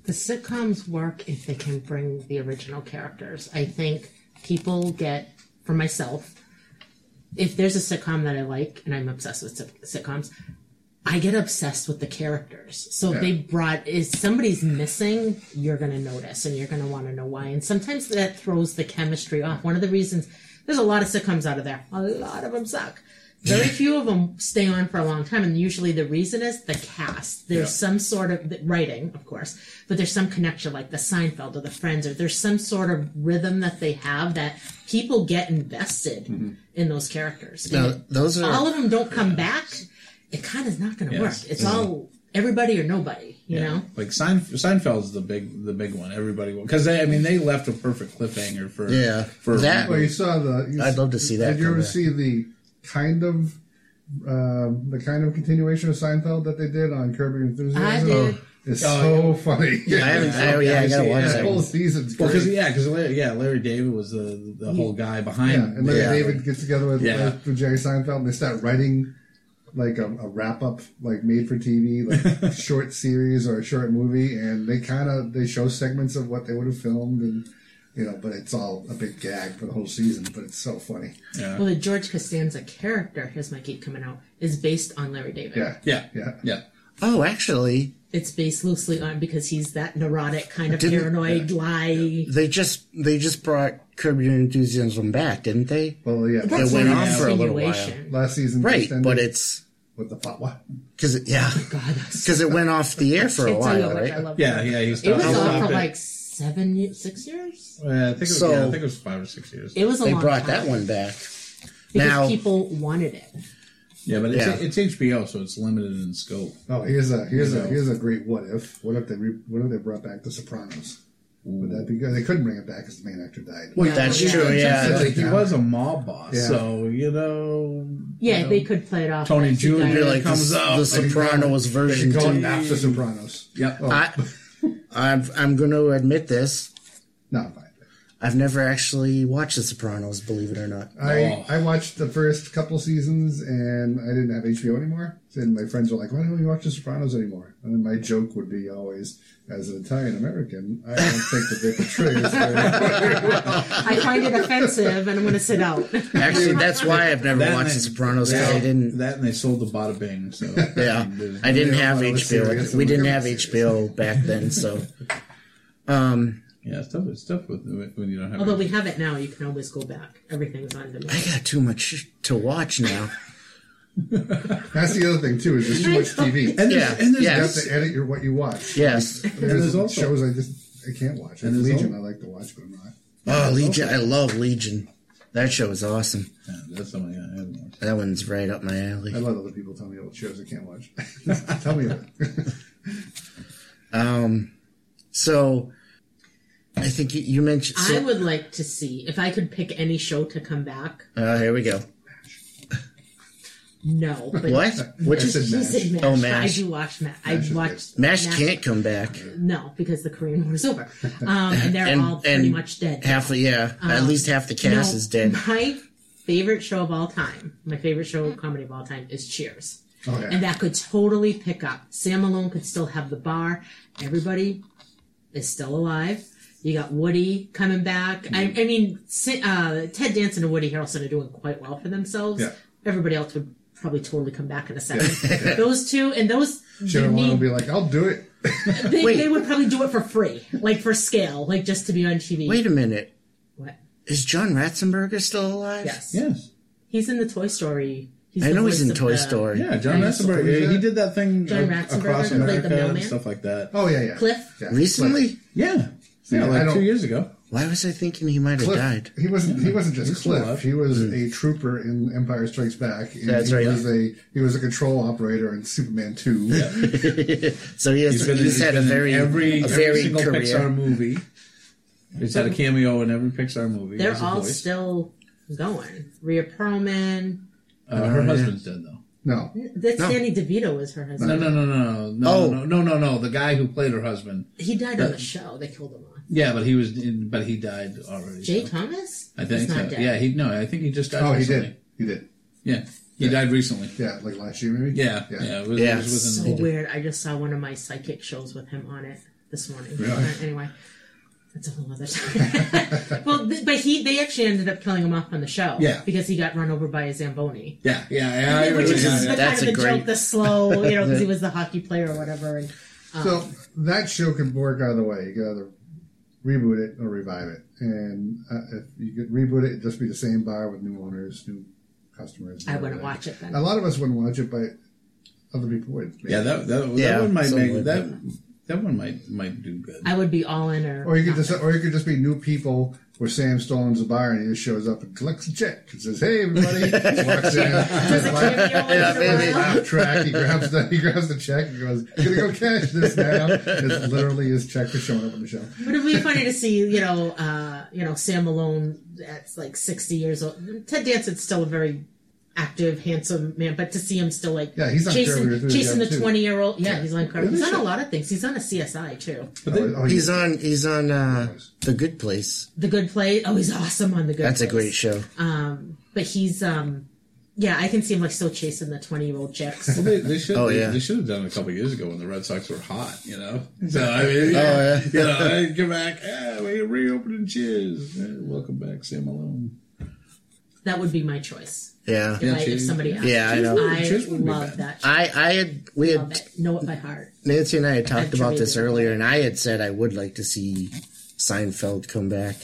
The sitcoms work if they can bring the original characters. I think people get, for myself, if there's a sitcom that I like, and I'm obsessed with sit- sitcoms, I get obsessed with the characters. So Yeah. they brought, if somebody's missing, you're going to notice and you're going to want to know why. And sometimes that throws the chemistry off. One of the reasons, there's a lot of sitcoms out of there. A lot of them suck. Very few of them stay on for a long time, and usually the reason is the cast. There's Yeah. some sort of writing, of course, but there's some connection, like the Seinfeld or the Friends, or there's some sort of rhythm that they have that people get invested mm-hmm. in those characters. now And those are all of them don't come back. It kind of is not going to Yes. work. It's all everybody or nobody, you yeah, know. like Sein, Seinfeld's the big the big one. Everybody because they I mean they left a perfect cliffhanger for Yeah. for That- Well, you saw the. You I'd love to see that Did you ever back. see the kind of um, the kind of continuation of Seinfeld that they did on Curb Your Enthusiasm? I did. It's Oh, so funny. I haven't. I, yeah, I gotta Yeah, watch that that. whole season's Well, great. because yeah, because Larry, yeah, Larry David was the the whole guy behind. Yeah, and then Yeah. David gets together with, Yeah. with, with Jerry Seinfeld, and they start writing like a, a wrap up, like made for TV, like short series or a short movie, and they kind of they show segments of what they would have filmed, and you know, but it's all a big gag for the whole season. But it's so funny. yeah, Well, the George Costanza character, here's my keep coming out, is based on Larry David. Yeah, yeah, yeah. yeah. Oh, actually, It's based loosely on because he's that neurotic kind of Didn't- paranoid lie. they just they just brought Curb Your Enthusiasm back, didn't they? Well, yeah. That's went like on for a little while. last season, Right, just ended but it's with the plot. What? because yeah, God, that's because it went off the air for a Can't tell you while, much I right? love Yeah, yeah, he was It was he on for it. like seven, ye- six years. Uh, I think it was, So- yeah, I think it was five or six years. It was a They long brought time that one back. because Now- people wanted it. yeah, but it's, Yeah. it's HBO, so it's limited in scope. Oh, here's a here's You a know. here's a great what if. What if they re, what if they brought back The Sopranos? Would that be good? They couldn't bring it back because the main actor died. Well, That's Yeah. true. Yeah, Like, he was a mob boss, Yeah. so you know. Yeah, you know, they could play it off. Tony as he Jr. like comes the, up, the they Sopranos They version could call it two. after Sopranos. Yep. Oh, I, I'm I'm going to admit this. no, fine. I've never actually watched The Sopranos, believe it or not. I. I watched the first couple seasons and I didn't have HBO anymore. And my friends were like, why don't we watch The Sopranos anymore? And then my joke would be always, as an Italian American, I don't think that they portray us very well. I find it offensive, and I'm going to sit out. Actually, that's why I've never That watched they- The Sopranos because I didn't. That and they sold the Bada Bing, so Yeah, I didn't have well, it's. HBO. We didn't have It's HBO back then, so. Um, Yeah, it's tough. It's tough with when you don't have. Although we have it now, you can always go back. Everything's on demand. I got too much to watch now. That's the other thing, too, is there's too much TV. and there's, Yeah, and there's You have to edit your what you watch. Yes. There's, there's also- shows I just I can't watch. And there's Legion, al- I like to watch, but I'm not. Oh, Legion! I love Legion. That show is awesome. Yeah, that's something I haven't watched. That one's right up my alley. I alley. let other people tell me what shows I can't watch. tell me about it. Um, so I think you, you mentioned. I would like to see if I could pick any show to come back. uh, here we go. No, but What? Which I is said MASH. Oh, MASH. I do watch MASH. I MASH Mash can't come back. No, because the Korean War is over, um, and they're And- all pretty and much dead. Half, of, yeah, at Um, least half the cast No, is dead. My favorite show of all time, my favorite show of comedy of all time, is Cheers. Oh, yeah. and that could totally pick up. Sam Malone could still have the bar. Everybody is still alive. You got Woody coming back. I, I mean, uh, Ted Danson and Woody Harrelson are doing quite well for themselves. Yeah. Everybody else would probably totally come back in a second. those two and those they, Sharon Wan will be like, I'll do it. they, Wait. they would probably do it for free, like for scale, like just to be on TV. Wait a minute. What? Is John Ratzenberger still alive? Yes. Yes. He's in the Toy Story. He's I know he's in Toy the- Story. Yeah, John Ratzenberger. Yeah, he did that thing John a- Ratzenberger across played the America and stuff like that. Oh yeah, yeah. Cliff. Yeah. Recently? Yeah, yeah, Yeah, I like two years ago. Why was I thinking he might have Cliff, died? he wasn't. He wasn't just He's still Cliff. alive. He was a trooper in Empire Strikes Back. and That's he right. Was a he was a control operator in Superman Two. so he has, been, he's he's had a been in very, every, a every varied single career. Pixar movie. He's had a cameo in every Pixar movie. They're as a all voice. still going. Rhea Perlman. Uh, her husband's dead though. No, That's No. Danny DeVito was her husband. No, no, no, no, no, Oh. no, no, no, no. The guy who played her husband. He died on the show. They killed him off. Yeah, but he was, in, but he died already. Jay so. Thomas? I think He's so. dead. Yeah, he no, I think he just died. oh, he did. He did. Yeah, he died recently. Yeah, like last year maybe. Yeah, yeah, Yeah. it was, Yeah. it was So within. weird. I just saw one of my psychic shows with him on it this morning. Really? Anyway, that's a whole other time. well, th- but he they actually ended up killing him off on the show. Yeah. Because he got run over by a Zamboni. Yeah, yeah, yeah. I Which really- is yeah, just yeah. the That's kind a of the great- joke, the slow, you know, because he was the hockey player or whatever. And So um, that show can work either way. You could either reboot it or revive it. And uh, if you could reboot it, it'd just be the same bar with new owners, new customers. I wouldn't everything. watch it then. A lot of us wouldn't watch it, but other people would. maybe. Yeah, that that, Yeah, that one might some make would, that that one might might do good. I would be all in or. Or you could just, or you could just be new people where Sam Stone's a bar and he just shows up and collects a check and says, "Hey, everybody!" walks in, Does a Yeah, laugh track. He grabs the he grabs the check and goes, "Gonna go cash this now." It's literally his check for showing up on the show. But it'd be funny to see, you know, uh, you know, Sam Malone at like sixty years old. Ted Danson's still a very active, handsome man, but to see him still like Yeah, he's on chasing, Curb Your chasing the Enthusiasm, too. twenty year old. Yeah, he's on Curb. He's on a lot of things. He's on a CSI too. But they, Oh, He's on, he's on, uh, The Good Place. The Good Place. Oh, he's awesome on the Good. Place. That's a Place. great show. Um, but he's um, yeah, I can see him like still chasing the twenty year old chicks. well, they, they should Oh, they, yeah. they should have done it a couple years ago when the Red Sox were hot, you know. So I mean, yeah, Oh, yeah. you know, I come back, ah, we reopening Cheers. Eh, welcome back, Sam Malone. That would be my choice Yeah. if, Yeah, I, if somebody asked. Yeah, I know. I wouldn't love that. Show. I, I had, we love had, it. Know it by heart. Nancy and I had talked I've about this earlier, and I had said I would like to see Seinfeld come back.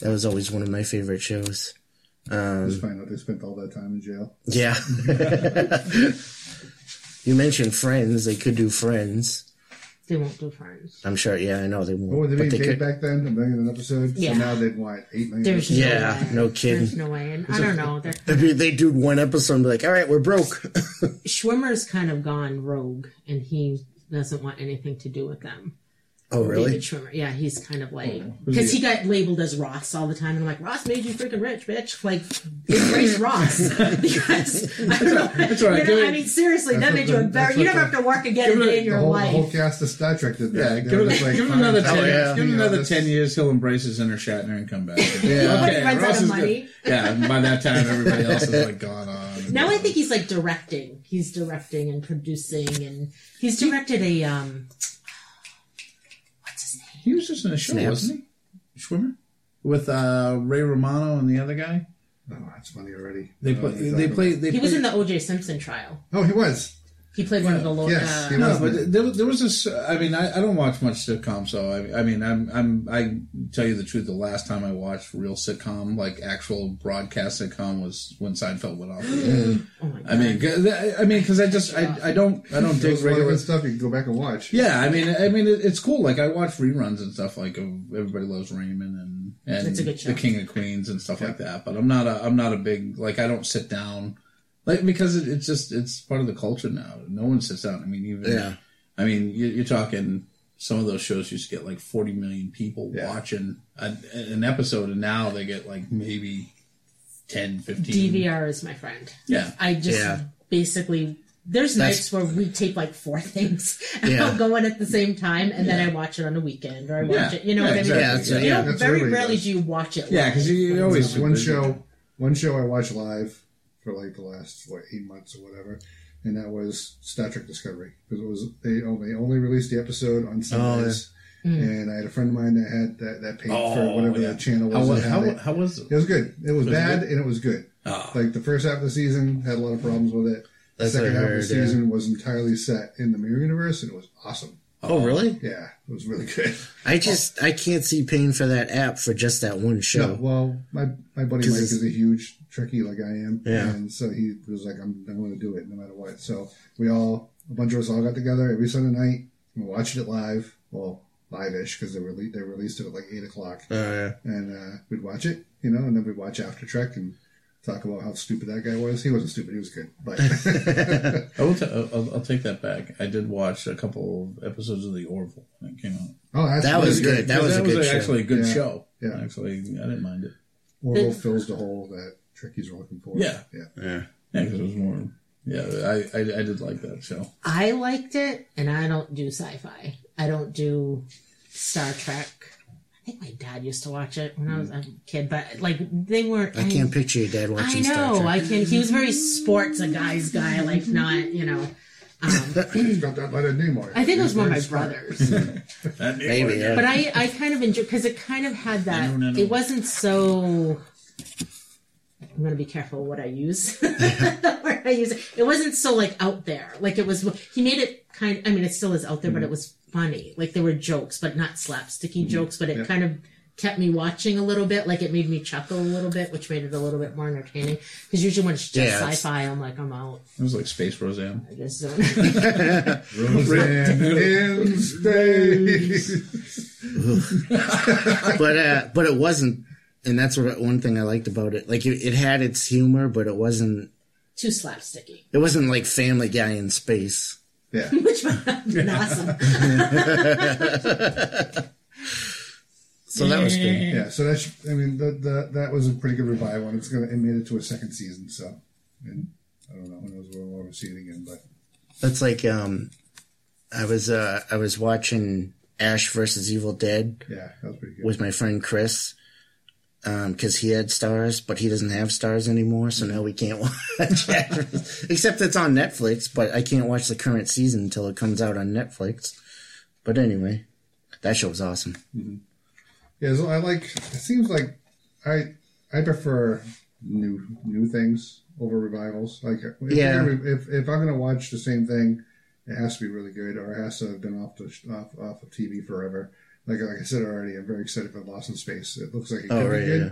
That was always one of my favorite shows. Um, Just find out they spent all that time in jail. yeah. you mentioned Friends. They could do Friends. They won't do friends. I'm sure. Yeah, I know they won't. What were they but being they paid could. back then? A million an episode. Yeah. So now they'd want eight million. There's episodes. Yeah, no, no way. kidding. There's no way. And I don't know. They're They'd They do one episode and be like, "All right, we're broke." Schwimmer's kind of gone rogue, and he doesn't want anything to do with them. Oh, really? David Schwimmer, yeah, he's kind of like because he? he got labeled as Ross all the time, and I'm like, Ross made you freaking rich, bitch. Like, embrace Ross because I don't know. That's right. You know, I mean, seriously, that made you the- embarrassed. You what never have to work again a day in your whole, the whole life. cast of Star Trek did that. Yeah, give, it, like, give him fine, another ten. us, yeah. Give him you another ten years. He'll embrace his inner Shatner and come back. Yeah. okay, Runs out Ross of is money. good. Yeah, by that time, everybody else is like gone on. Now I think he's like directing. He's directing and producing, and he's directed a um. What's his name? he was just in a show, Snaps. wasn't he? Schwimmer with uh, Ray Romano and the other guy. Oh, that's funny already. They play. he's They not- play. They He was in the O.J. Simpson trial. Oh, he was. He played one of the lawyers. Yes, he uh, No, but there, there was this. I mean, I, I don't watch much sitcom, so I, I mean, I'm, I'm, I tell you the truth. The last time I watched real sitcom, like actual broadcast sitcom, was when Seinfeld went off. oh my god! I mean, 'cause- I mean, because I just, I, I don't, I don't dig There's a lot of regular. good stuff you can go back and watch. Yeah, I mean, I mean, it, it's cool. Like I watch reruns and stuff. Like of Everybody Loves Raymond and and It's a good show. The King of Queens and stuff like that. But I'm not a, I'm not a big like. I don't sit down. Like because it, it's just it's part of the culture now. No one sits down. I mean, even Yeah. I mean, you, you're talking some of those shows used to get like 40 million people Yeah. watching a, an episode, and now they get like maybe 10, 15. DVR is my friend. Yeah. I just Yeah. basically there's That's- nights where we tape like four things and Yeah. I'll go in at the same time and then I watch it on a weekend or I watch Yeah. it. You know Yeah, what I mean? exactly. Yeah, that's- You yeah. know, very rarely does. do you watch it. Yeah, because you, you always one show one show I watch live for like the last what eight months or whatever, and that was Star Trek Discovery because it was they only only released the episode on oh, Sundays, hmm. and I had a friend of mine that had that, that paid for oh, whatever Oh, yeah. that channel How, was. was how, it. how was it? It was good. It was Was bad good? and it was good. Oh. Like the first half of the season had a lot of problems with it. The That's second half of the heard, yeah. season was entirely set in the Mirror Universe and it was awesome. Oh, really? Yeah, it was really good. I just I can't see paying for that app for just that one show. No, well, my my buddy Mike is a huge Trekkie like I am, Yeah. and so he was like, "I'm, I'm going to do it no matter what." So we all, a bunch of us all got together every Sunday night and watched it live. Well, live-ish because they rele- they released it at like eight o'clock, Uh, and uh, we'd watch it, you know, and then we'd watch After Trek and talk about how stupid that guy was. He wasn't stupid; he was good, but I will. T- I'll, I'll take that back. I did watch a couple of episodes of the Orville when it came out. oh, that's That was really good. That was a good show. actually a good Yeah. show. Yeah. Actually, I didn't mind it. Orville fills the hole that Trekkies are looking for. Yeah. yeah. yeah. Yeah, because it was more. Yeah, I, I I did like that show. I liked it, and I don't do sci-fi. I don't do Star Trek. I think my dad used to watch it when I was a kid, but like they weren't. I can't picture your dad I watching Star know. Trek. I can. He was very sports, a guy's guy, like not you know. Um, He's got that letter Nimoy. I think it was more my He's brothers. That Maybe, yeah. But I, I kind of enjoy because it kind of had that. No, no, no. It wasn't so. I'm gonna be careful what I use. the I use. It wasn't so like out there. Like it was. He made it kind. I mean, it still is out there, but it was funny. Like there were jokes, but not slapsticky jokes. But it Yeah. kind of kept me watching a little bit. Like it made me chuckle a little bit, which made it a little bit more entertaining. Because usually when it's just Yeah, sci-fi, I'm like, I'm out. It was like Space Roseanne. I just don't. Roseanne in space. but uh, but it wasn't, and that's what one thing I liked about it. Like it, it had its humor, but it wasn't. Too slapsticky, It wasn't like Family Guy in space. Yeah. which would awesome. So that was good. Yeah, so that's I mean that that that was a pretty good revival, and it's gonna it made it to a second season. So, and I don't know who knows when we'll ever see it again, but That's like um, I was uh I was watching Ash versus Evil Dead yeah, that was pretty good. with my friend Chris. Um, cause he had Starz, but he doesn't have Starz anymore, so now we can't watch Except it's on Netflix, but I can't watch the current season until it comes out on Netflix. But anyway, that show was awesome. Yeah, so I like. It seems like I I prefer new new things over revivals. Like if Yeah. if if I'm gonna watch the same thing, it has to be really good, or it has to have been off the off off of TV forever. Like like I said already, I'm very excited for Lost in Space. It looks like it Oh, could right, be good yeah.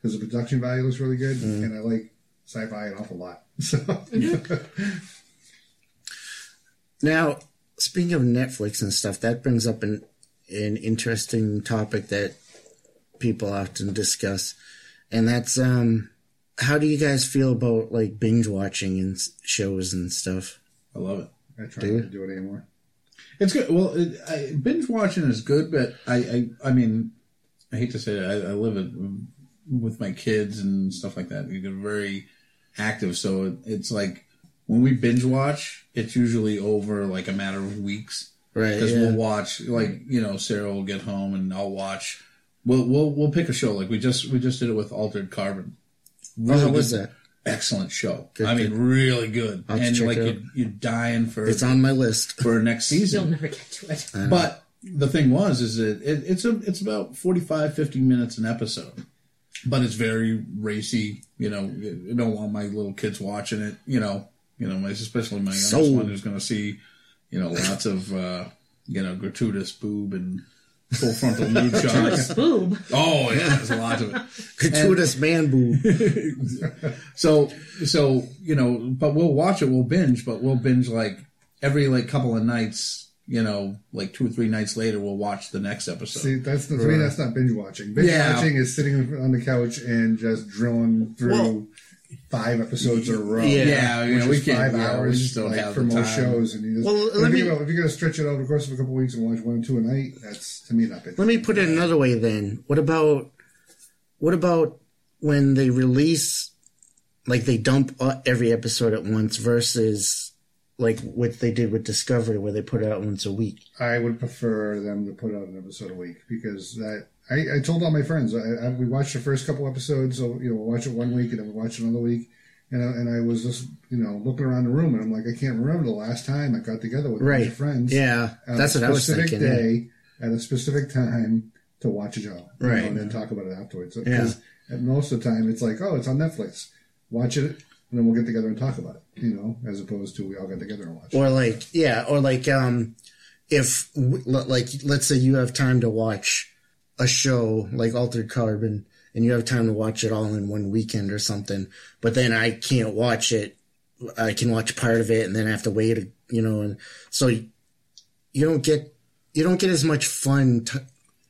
because the production value looks really good, Mm-hmm. and I like sci-fi an awful lot. So Now, speaking of Netflix and stuff, that brings up an an interesting topic that people often discuss, and that's um, how do you guys feel about like binge watching and shows and stuff? I love it. I try Do you? not to do it anymore. It's good. Well, it, I, binge watching is good, but I, I, I mean, I hate to say it. I, I live it with my kids and stuff like that. We get very active, so it, it's like when we binge watch, it's usually over like a matter of weeks Right? because yeah. we'll watch like you know Sarah will get home and I'll watch. We'll we'll we'll pick a show like we just we just did it with Altered Carbon. Oh, how was that? Excellent show. Good, I mean, good. really good. I'll and check like it out. you, you're dying for It's on my list. for next season. You'll season. never get to it. But the thing was, is that it, it's a it's about 45, 50 minutes an episode, but it's very racy. You know, I don't want my little kids watching it. You know, you know, especially my youngest Sold. one who's going to see, you know, lots of uh, you know gratuitous boob and full frontal nude shots. Boob. Oh yeah, there's a lot of it. Gratuitous man boob. So so you know, but we'll watch it. We'll binge, but we'll binge like every like couple of nights. You know, like two or three nights later, we'll watch the next episode. See, that's the, to me. That's not binge watching. Binge Yeah. watching is sitting on the couch and just drilling through Well- five episodes in a row. Yeah. Yeah, you which know, we is can't. five yeah, we hours just don't like, have for the most time. shows. And you just, Well, if, let you're me- gonna, if you're going to stretch it over the course of a couple of weeks and watch one or two a night, that's to me not binge. Let me put it another way. Then, what about what about when they release, like they dump uh, every episode at once versus like what they did with Discovery, where they put it out once a week. I would prefer them to put out an episode a week because that. I, I told all my friends I, I, we watched the first couple episodes. So you know, we'll watch it one week and then we watch it another week. And I, and I was just you know looking around the room and I'm like I can't remember the last time I got together with a bunch Right. of friends. Yeah, that's what I was thinking. yeah. Day at a specific time to watch a show, you know, Right. and then talk about it afterwards. Yeah. Because at most of the time it's like, oh, it's on Netflix, watch it, and then we'll get together and talk about it. You know, as opposed to we all get together and watch. it. or like yeah or like um if like let's say you have time to watch a show like Altered Carbon and you have time to watch it all in one weekend or something, but then I can't watch it. I can watch part of it and then I have to wait, you know, and so you don't get you don't get as much fun t-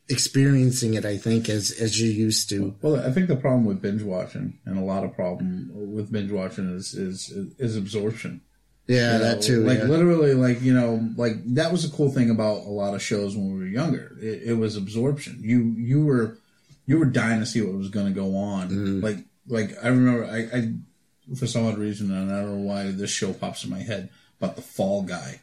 experiencing it. I think as as you used to. Well, I think the problem with binge watching, and a lot of problem with binge watching, is is is absorption. Yeah, You know, that too. Like yeah. literally, like you know, like that was a cool thing about a lot of shows when we were younger. It, it was absorption. You you were you were dying to see what was going to go on. Mm-hmm. Like like I remember, I, I for some odd reason, and I don't know why this show pops in my head, but the Fall Guy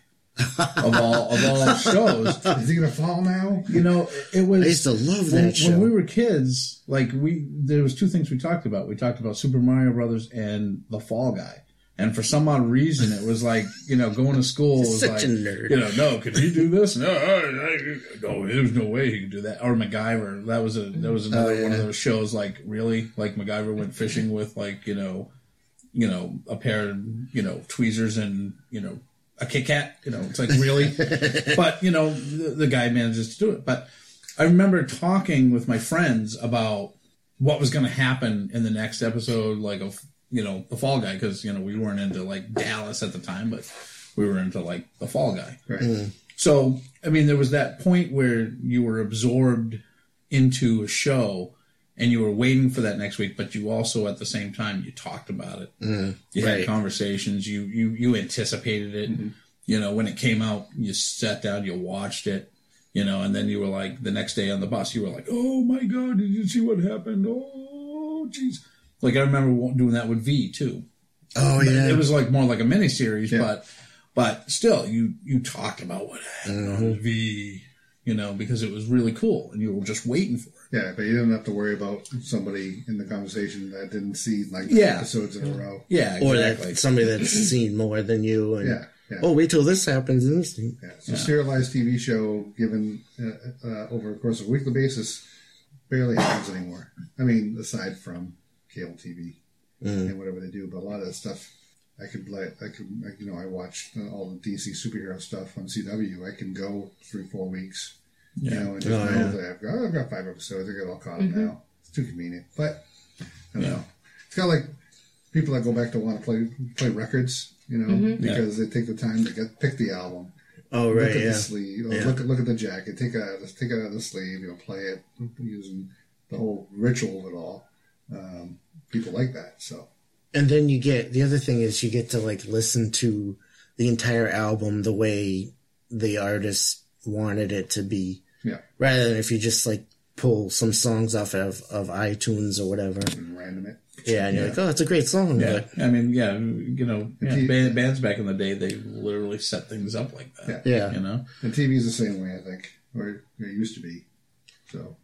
of all of all shows. Is he gonna fall now? You know, it was. I used to love when, that show. when we were kids. Like we, there was two things we talked about. We talked about Super Mario Brothers and the Fall Guy. And for some odd reason, it was like you know going to school was Such like a nerd. you know no could he do this? No I, I, no there was no way he could do that. Or MacGyver. That was a that was another Oh, one of those shows like really? Like MacGyver went fishing with like you know you know a pair of you know tweezers and you know a Kit Kat you know it's like really? But you know the, the guy manages to do it. But I remember talking with my friends about what was going to happen in the next episode, like of you know the Fall Guy, because you know we weren't into like Dallas at the time, but we were into like the Fall Guy. Right. Mm-hmm. So I mean, there was that point where you were absorbed into a show. And you were waiting for that next week, but you also at the same time you talked about it. Mm-hmm. You had conversations. You you you anticipated it. Mm-hmm. You know when it came out, you sat down, you watched it you know, and then you were like, the next day on the bus, you were like, oh my God, did you see what happened? Oh, jeez. Like, I remember doing that with V too. oh yeah, It was like more like a mini series, Yeah. but, but still, you, you talked about what Mm-hmm. V, you know, because it was really cool and you were just waiting for it. Yeah, but you didn't have to worry about somebody in the conversation that didn't see like Yeah. episodes in a row. Yeah, or that somebody that's seen more than you. And, Yeah, yeah. Oh, wait till this happens. And this, Yeah. So serialized TV show given uh, uh, over a course of a weekly basis barely happens anymore. I mean, aside from cable TV mm. and whatever they do, but a lot of that stuff I could let I could like, you know I watched all the DC superhero stuff on CW. I can go three four weeks, you know, and oh, just Oh, know yeah. that I've got, I've got five episodes. I get all caught up mm-hmm. now. It's too convenient, but I don't Yeah. know. It's kind of like people that go back to want to play play records, you know, mm-hmm. because they take the time to get pick the album oh, look right, at yeah. the sleeve. or Yeah. Look at look at the jacket. Take it out. Of, take it out of the sleeve. You know, play it using the whole ritual of it all. Um, people like that. So And then you get the other thing is you get to like listen to the entire album the way the artist wanted it to be, yeah, rather than if you just like pull some songs off of, of iTunes or whatever. and random it. Yeah, and you're like, oh, it's a great song. yeah. But I mean, yeah, you know, yeah, TV band, bands back in the day, they literally set things up like that. Yeah. You know? And TV's the same way, I think, or it used to be. So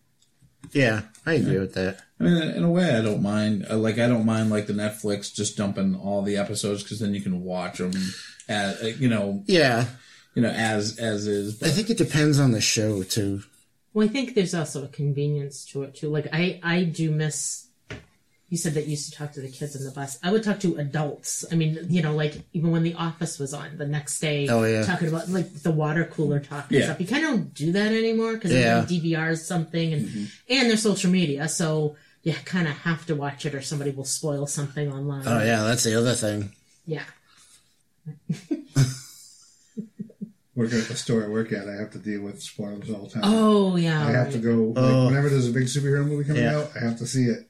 yeah, I agree with that. I mean, in a way, I don't mind. uh, Like, I don't mind like the Netflix just dumping all the episodes because then you can watch them, as, uh, you know, Yeah, you know, as as is. I think it depends on the show too. Well, I think there's also a convenience to it too. Like I, I do miss. You said that you used to talk to the kids in the bus. I would talk to adults. I mean, you know, like even when The Office was on the next day, Oh, yeah. talking about like the water cooler talk and Yeah. stuff. You kind of don't do that anymore because Yeah. everybody DVRs something and Mm-hmm. and their social media. So you kind of have to watch it, or somebody will spoil something online. Oh yeah, that's the other thing. yeah. working at the store I work at, I have to deal with spoilers all the time. Oh yeah. I have to go like, Oh. whenever there's a big superhero movie coming Yeah. out. I have to see it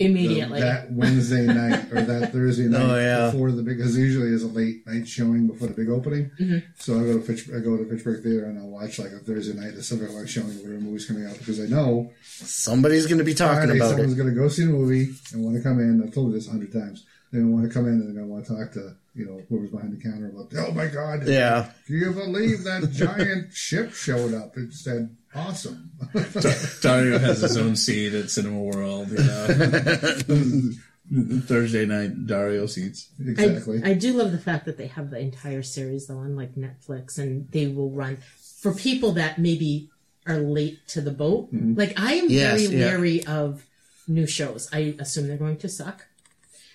immediately. that Wednesday night or that Thursday night Oh, yeah. before the big. Because usually is a late night showing before the big opening. Mm-hmm. So I go to Fitch, I go to Fitchburg Theater and I'll watch like a Thursday night, a seven o'clock showing of whatever movie's coming out because I know Somebody's going to be talking Friday about someone's it. Someone's going to go see the movie and want to come in. I've told you this a hundred times. They're going to want to come in and they're going to want to talk to you know whoever's behind the counter about. Oh my God! Yeah, Can you believe that giant ship showed up? It said awesome. Dario has his own seat at Cinema World. You know, Thursday night Dario seats. exactly. I, I do love the fact that they have the entire series though on like Netflix and they will run for people that maybe are late to the boat. Mm-hmm. Like I am Yes, very yeah. leery of new shows. I assume they're going to suck.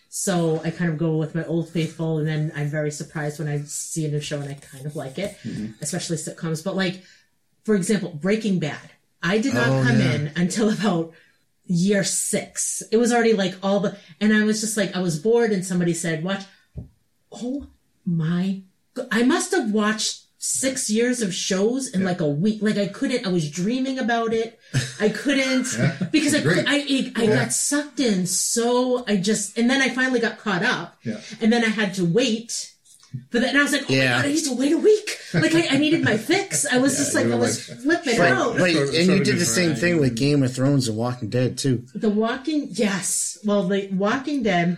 So I kind of go with my old faithful, and then I'm very surprised when I see a new show and I kind of like it, mm-hmm. especially sitcoms. But like, for example, Breaking Bad. I did not Oh, come yeah. in until about year six. It was already like all the, and I was just like, I was bored, and somebody said, "Watch." Oh my! I must have watched six years of shows in like a week. Like I couldn't. I was dreaming about it. I couldn't Yeah. because I could, I I, I Yeah. got sucked in. So I just and then I finally got caught up. Yeah. And then I had to wait. But then I was like, oh Yeah. my god, I need to wait a week. Like I, I needed my fix. I was just like, you I was like- flipping But, out. but- Sort of- and you did the same different, thing with Game of Thrones and Walking Dead too. The Walking, yes. Well, the Walking Dead,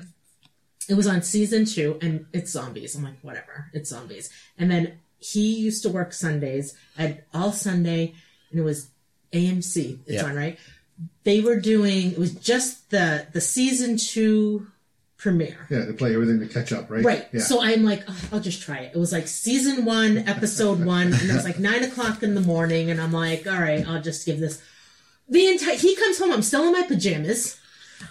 it was on season two, and it's zombies. I'm like, whatever, it's zombies. And then he used to work Sundays at all Sunday, and it was AMC. It's Yeah. on right. They were doing. It was just the the season two premiere. Yeah, to play everything to catch up, right? Right. Yeah. So I'm like, "Ugh, I'll just try it. It was like season one, episode one, and it was like nine o'clock in the morning, and I'm like, all right, I'll just give this. The entire he comes home. I'm still in my pajamas.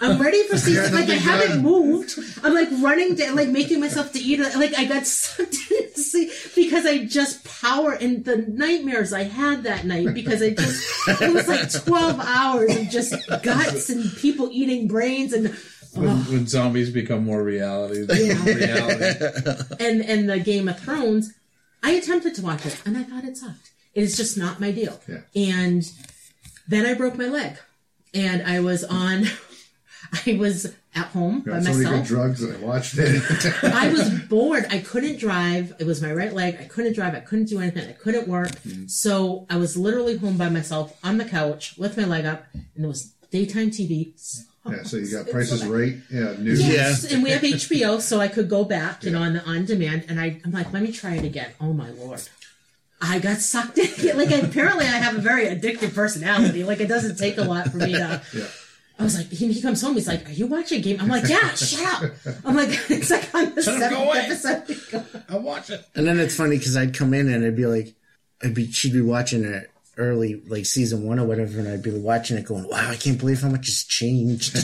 I'm ready for season. Like I haven't done. moved. I'm like running down, like making myself to eat. Like I got sucked into sleep because I just power and the nightmares I had that night because I just it was like 12 hours of just guts and people eating brains and When, when zombies become more reality Yeah. reality. and and the Game of Thrones, I attempted to watch it and I thought it sucked. It is just not my deal. Yeah. And then I broke my leg, and I was on. I was at home by Got so many good myself. drugs that I watched it. I was bored. I couldn't drive. It was my right leg. I couldn't drive. I couldn't do anything. I couldn't work. Mm-hmm. So I was literally home by myself on the couch with my leg up, and it was daytime TV. Yeah, so you got It's Prices so. Right. Yeah, news. Yes, and we have HBO, so I could go back, you know, on the on demand. And I, I'm like, let me try it again. Oh my lord, I got sucked in. Like apparently, I have a very addictive personality. Like it doesn't take a lot for me to. Yeah. I was like, he, he comes home. He's like, "Are you watching game?" I'm like, "Yeah, shut up." I'm like, "It's like on the Shut up, seventh episode." I watch it. And then it's funny because I'd come in and I'd be like, I'd be she'd be watching it early, like season one or whatever, and I'd be watching it going, "Wow, I can't believe how much has changed."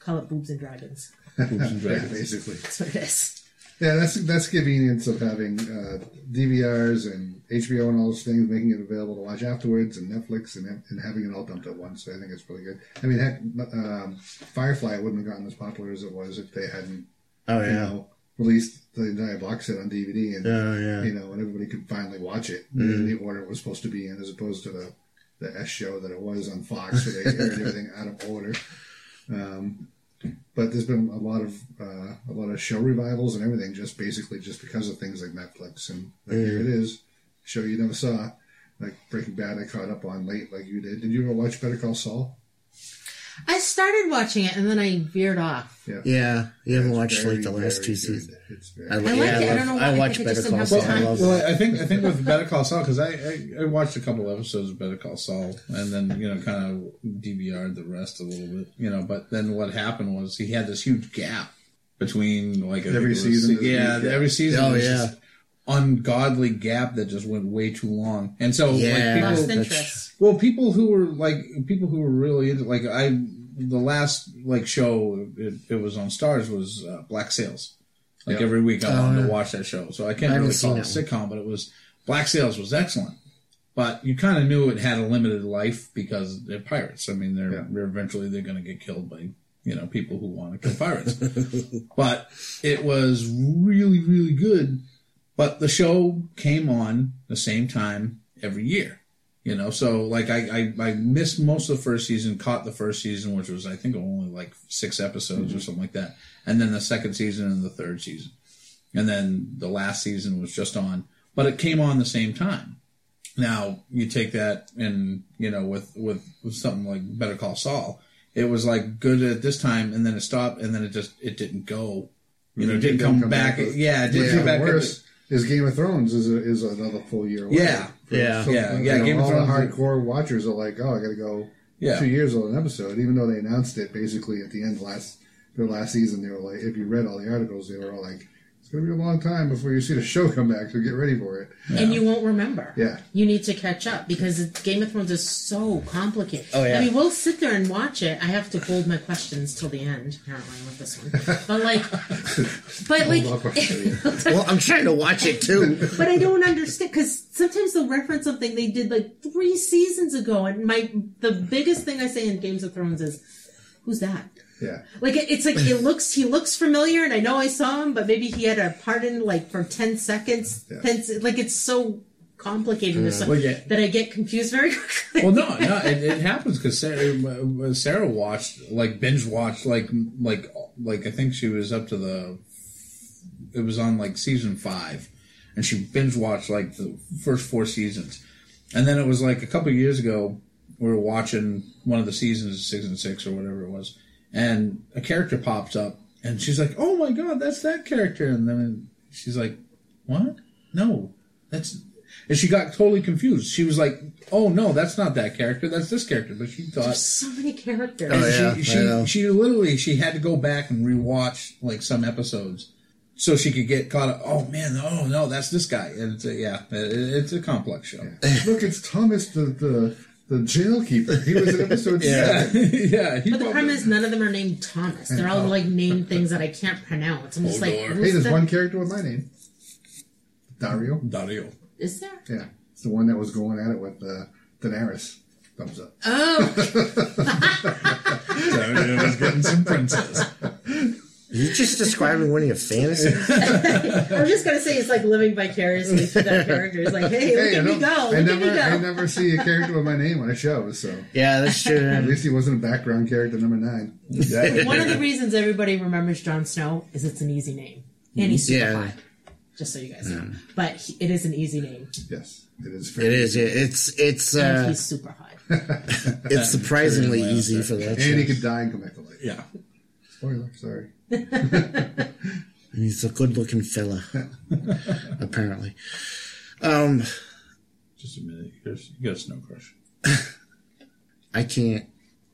Call it boobs and dragons. Boobs and Yeah, basically. That's what it is. Yeah, that's that's convenience of having uh, DVRs and HBO and all those things, making it available to watch afterwards, and Netflix, and, and having it all dumped at once. So I think it's really good. I mean, heck, um, Firefly wouldn't have gotten as popular as it was if they hadn't, oh you yeah, know, released the entire box set on DVD, and oh yeah. you know, and everybody could finally watch it Mm-hmm. in the order it was supposed to be in, as opposed to the the S show that it was on Fox, where they aired everything out of order. Um, but there's been a lot of uh, a lot of show revivals and everything, just basically just because of things like Netflix, and like, here it is, show you never saw, like Breaking Bad. I caught up on late, like you did. Did you ever watch Better Call Saul? I started watching it and then I veered off. Yeah, you haven't It's watched very, like the last two seasons. It's very I, I like yeah, it. I I, don't know love, why. I I watch I Better Call don't Saul. have I love Well, I think I think with Better Call Saul because I, I I watched a couple episodes of Better Call Saul and then you know kind of DVR'd the rest a little bit you know but then what happened was he had this huge gap between like Every it was- season yeah yeah. every season Oh, was yeah. just ungodly gap that just went way too long and so Yeah. like Lost people interest. well people who were like people who were really into like I the last like show it, it was on Starz was uh, Black Sails. Like Yeah. every week I Oh, wanted yeah. to watch that show, so I I can't haven't really call it a sitcom, but it was Black Sails was excellent. But you kind of knew it had a limited life because they're pirates. I mean, they're, Yeah. they're eventually they're going to get killed by you know people who want to kill pirates. but it was really really good. But the show came on the same time every year. You know, so like I, I, I missed most of the first season, caught the first season, which was I think only like six episodes or mm-hmm. something like that, and then the second season and the third season, and then the last season was just on, but it came on the same time. Now you take that and you know with with, with something like Better Call Saul, it was like good at this time, and then it stopped, and then it just it didn't go. You know, it didn't come, back. with- yeah, it didn't What's come back. worse is Game of Thrones is a, is another full year. Away. Yeah. Yeah. So, Yeah, yeah, know, Game of all Thrones- the hardcore watchers are like, oh, I got to go Yeah. two years on an episode, even though they announced it basically at the end last their last season. They were like, if you read all the articles, they were all like, it's going to be a long time before you see the show come back. So get ready for it. and you won't remember. Yeah. You need to catch up because Game of Thrones is so complicated. Oh, yeah. I mean, we'll sit there and watch it. I have to hold my questions till the end, apparently, with this one. But like, but like, Hold off Well, I'm trying to watch it too. but I don't understand because sometimes they'll reference something they did like three seasons ago, and my the biggest thing I say in Games of Thrones is, "Who's that?" Yeah. Like it, it's like it looks he looks familiar, and I know I saw him, but maybe he had a part in like for ten seconds. Yeah. 10 se- like it's so complicated or Well, yeah. that I get confused very quickly. Well, no, no, it, it happens because Sarah, uh, Sarah watched like binge watched like like like I think she was up to the it was on like season five, and she binge watched like the first four seasons, and then it was like a couple of years ago we were watching one of the seasons, six and six or whatever it was, and a character pops up, and she's like, "Oh my god, that's that character," and then she's like, "What? No, that's." And she got totally confused. She was like, "Oh no, that's not that character. That's this character." But she thought so many characters. Oh, yeah. she, I know. she, she literally she had to go back and rewatch like some episodes so she could get caught up. Oh man, oh no, that's this guy. And it's a, yeah, it, it's a complex show. Look, it's Thomas, the the, the jailkeeper. He was in episode Yeah. seven. yeah, he But the probably- problem is, none of them are named Thomas. They're all like named things that I can't pronounce. I'm just like, Hodor. who's Hey, there's the- one character with my name. Dario. Dario. Is there? Yeah. It's the one that was going at it with uh, Daenerys. Thumbs up. Oh, Dario was getting some princess. You just describing one of your fantasies. I was just gonna say it's like living vicariously through that character. It's like, hey, look Hey, at I, me don't- go, I look at never, me I never see a character with my name on a show, so Yeah, that's true. at least he wasn't a background character number nine. One of the reasons everybody remembers Jon Snow is it's an easy name, and he's super Yeah. high. Just so you guys know, but he, it is an easy name, Yes, it is. It is. It's it's and uh, he's super high. it's surprisingly easy for that. And he could die and come back to life. Yeah. Spoiler, sorry. He's a good-looking fella, apparently. Um, Just a minute. You got, you got a snow crush. I can't.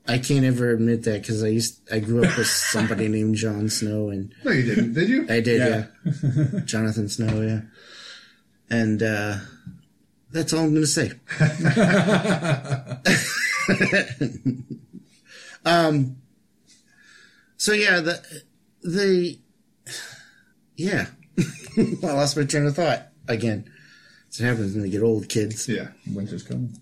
I can't ever admit that because I used I grew up with somebody named Jon Snow and No, you didn't, did you? I did Yeah. yeah, Jonathan Snow yeah, and uh, that's all I'm gonna say. um. So yeah, the the yeah, I lost my train of thought again. That's what happens when they get old, kids. Yeah. Winter's coming.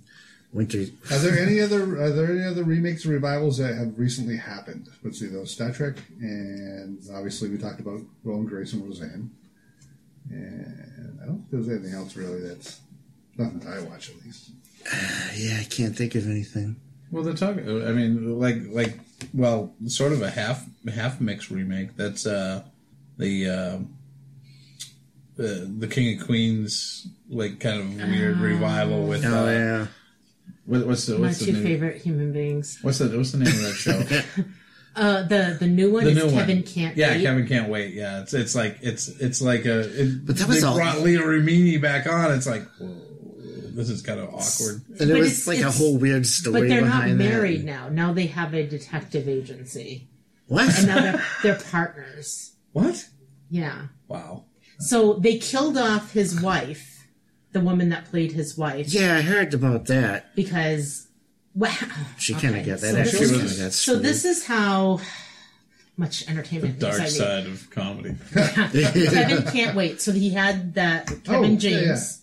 Winter. Are there any other Are there any other remakes or revivals that have recently happened? Let's see those Star Trek, and obviously we talked about Will and Grace and Roseanne, and I don't think there's anything else really that's nothing that I watch at least. Yeah, I can't think of anything. Well, they're talking. I mean, like, like, well, sort of a half half mix remake. That's uh, the uh, the the King of Queens, like, kind of weird revival with. Oh uh, yeah. what, what's the My what's the two name? favorite human beings. What's the what's the name of that show? Uh, the the new one the is new Kevin one. Can't Wait. Yeah, Wait. Kevin can't wait. Yeah, it's it's like it's it's like a. It, But that was they all- brought Leah Remini back on. It's like, whoa, this is kind of awkward. And it But was like a whole weird story But they're not married that. now. Now they have a detective agency, What? and now they're they're partners. What? Yeah. Wow. So they killed off his wife, the woman that played his wife, yeah, I heard about that. because wow. She kind of Okay, got that. so actually this is- kind got So this is how much The entertainment dark news I read. side of comedy. Kevin can't wait. So he had that oh, Kevin Oh, yeah, James,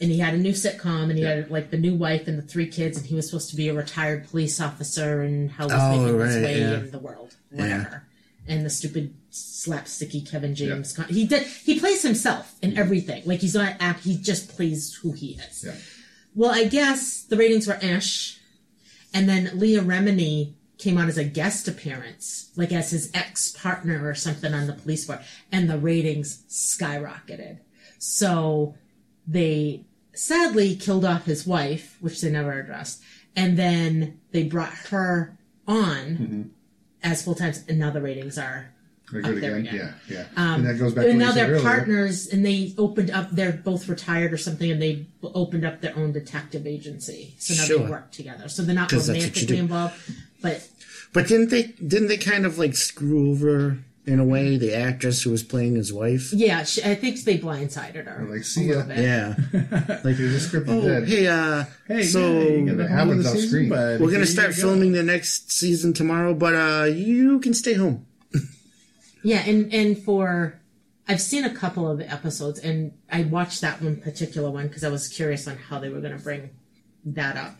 and he had a new sitcom, and he had like the new wife and the three kids, and he was supposed to be a retired police officer and how was Oh, making his way yeah. in the world, whatever. And the stupid slapsticky Kevin James, con- he did he plays himself in everything. Like he's not act, he just plays who he is. Yeah. Well, I guess the ratings were ish, and then Leah Remini came on as a guest appearance, like as his ex partner or something on the police force, and the ratings skyrocketed. So they sadly killed off his wife, which they never addressed, and then they brought her on mm-hmm. as full time, and now the ratings are They're Up good there again. again. Yeah, yeah. and um, that goes back to and now they're earlier. partners, and they opened up. They're both retired or something, and they opened up their own detective agency. So now Sure. they work together. So they're not that's what you romantically involved, but But didn't they? Didn't they kind of like screw over in a way, the actress who was playing his wife. Yeah, she, I think they blindsided her. Like, a see little ya. bit. Yeah. Like the script Oh, dead. hey, uh, Hey, so yeah, you get the It happens off season, screen. but we're gonna start you go. filming the next season tomorrow, but uh, you can stay home. Yeah, and and for I've seen a couple of the episodes, and I watched that one particular one because I was curious on how they were going to bring that up.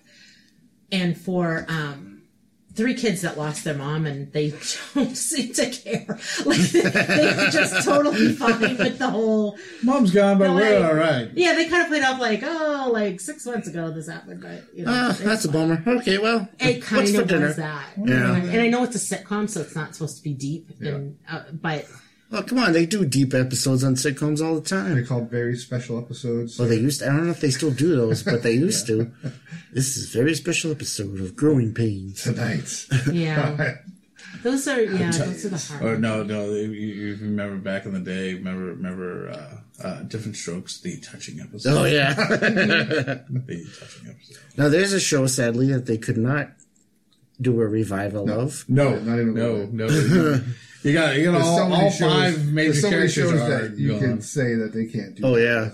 And for um, three kids that lost their mom, and they don't seem to care. Like they're just totally fine with the whole. Mom's gone, but we're I- all right. Yeah, they kind of played off like, oh, like six months ago this happened, but you know, it's that's a bummer. Okay, well, It kind what's for of dinner? was that. Yeah. And I know it's a sitcom, so it's not supposed to be deep, and uh, but Oh, come on, they do deep episodes on sitcoms all the time. They're called very special episodes. Well, they used. To, I don't know if they still do those, but they used to. This is a very special episode of Growing Pains. Tonight. yeah. Those are yeah, those are the hard. Or ones. no, no. You, you remember back in the day? Remember, remember uh, uh, different strokes, the touching episode. Oh yeah. the touching episode. now there's a show, sadly, that they could not do a revival of. No, not even a no, little no. You got, you got all, so all shows- five major so characters shows are that you gone. can say that they can't do. Oh that. yeah.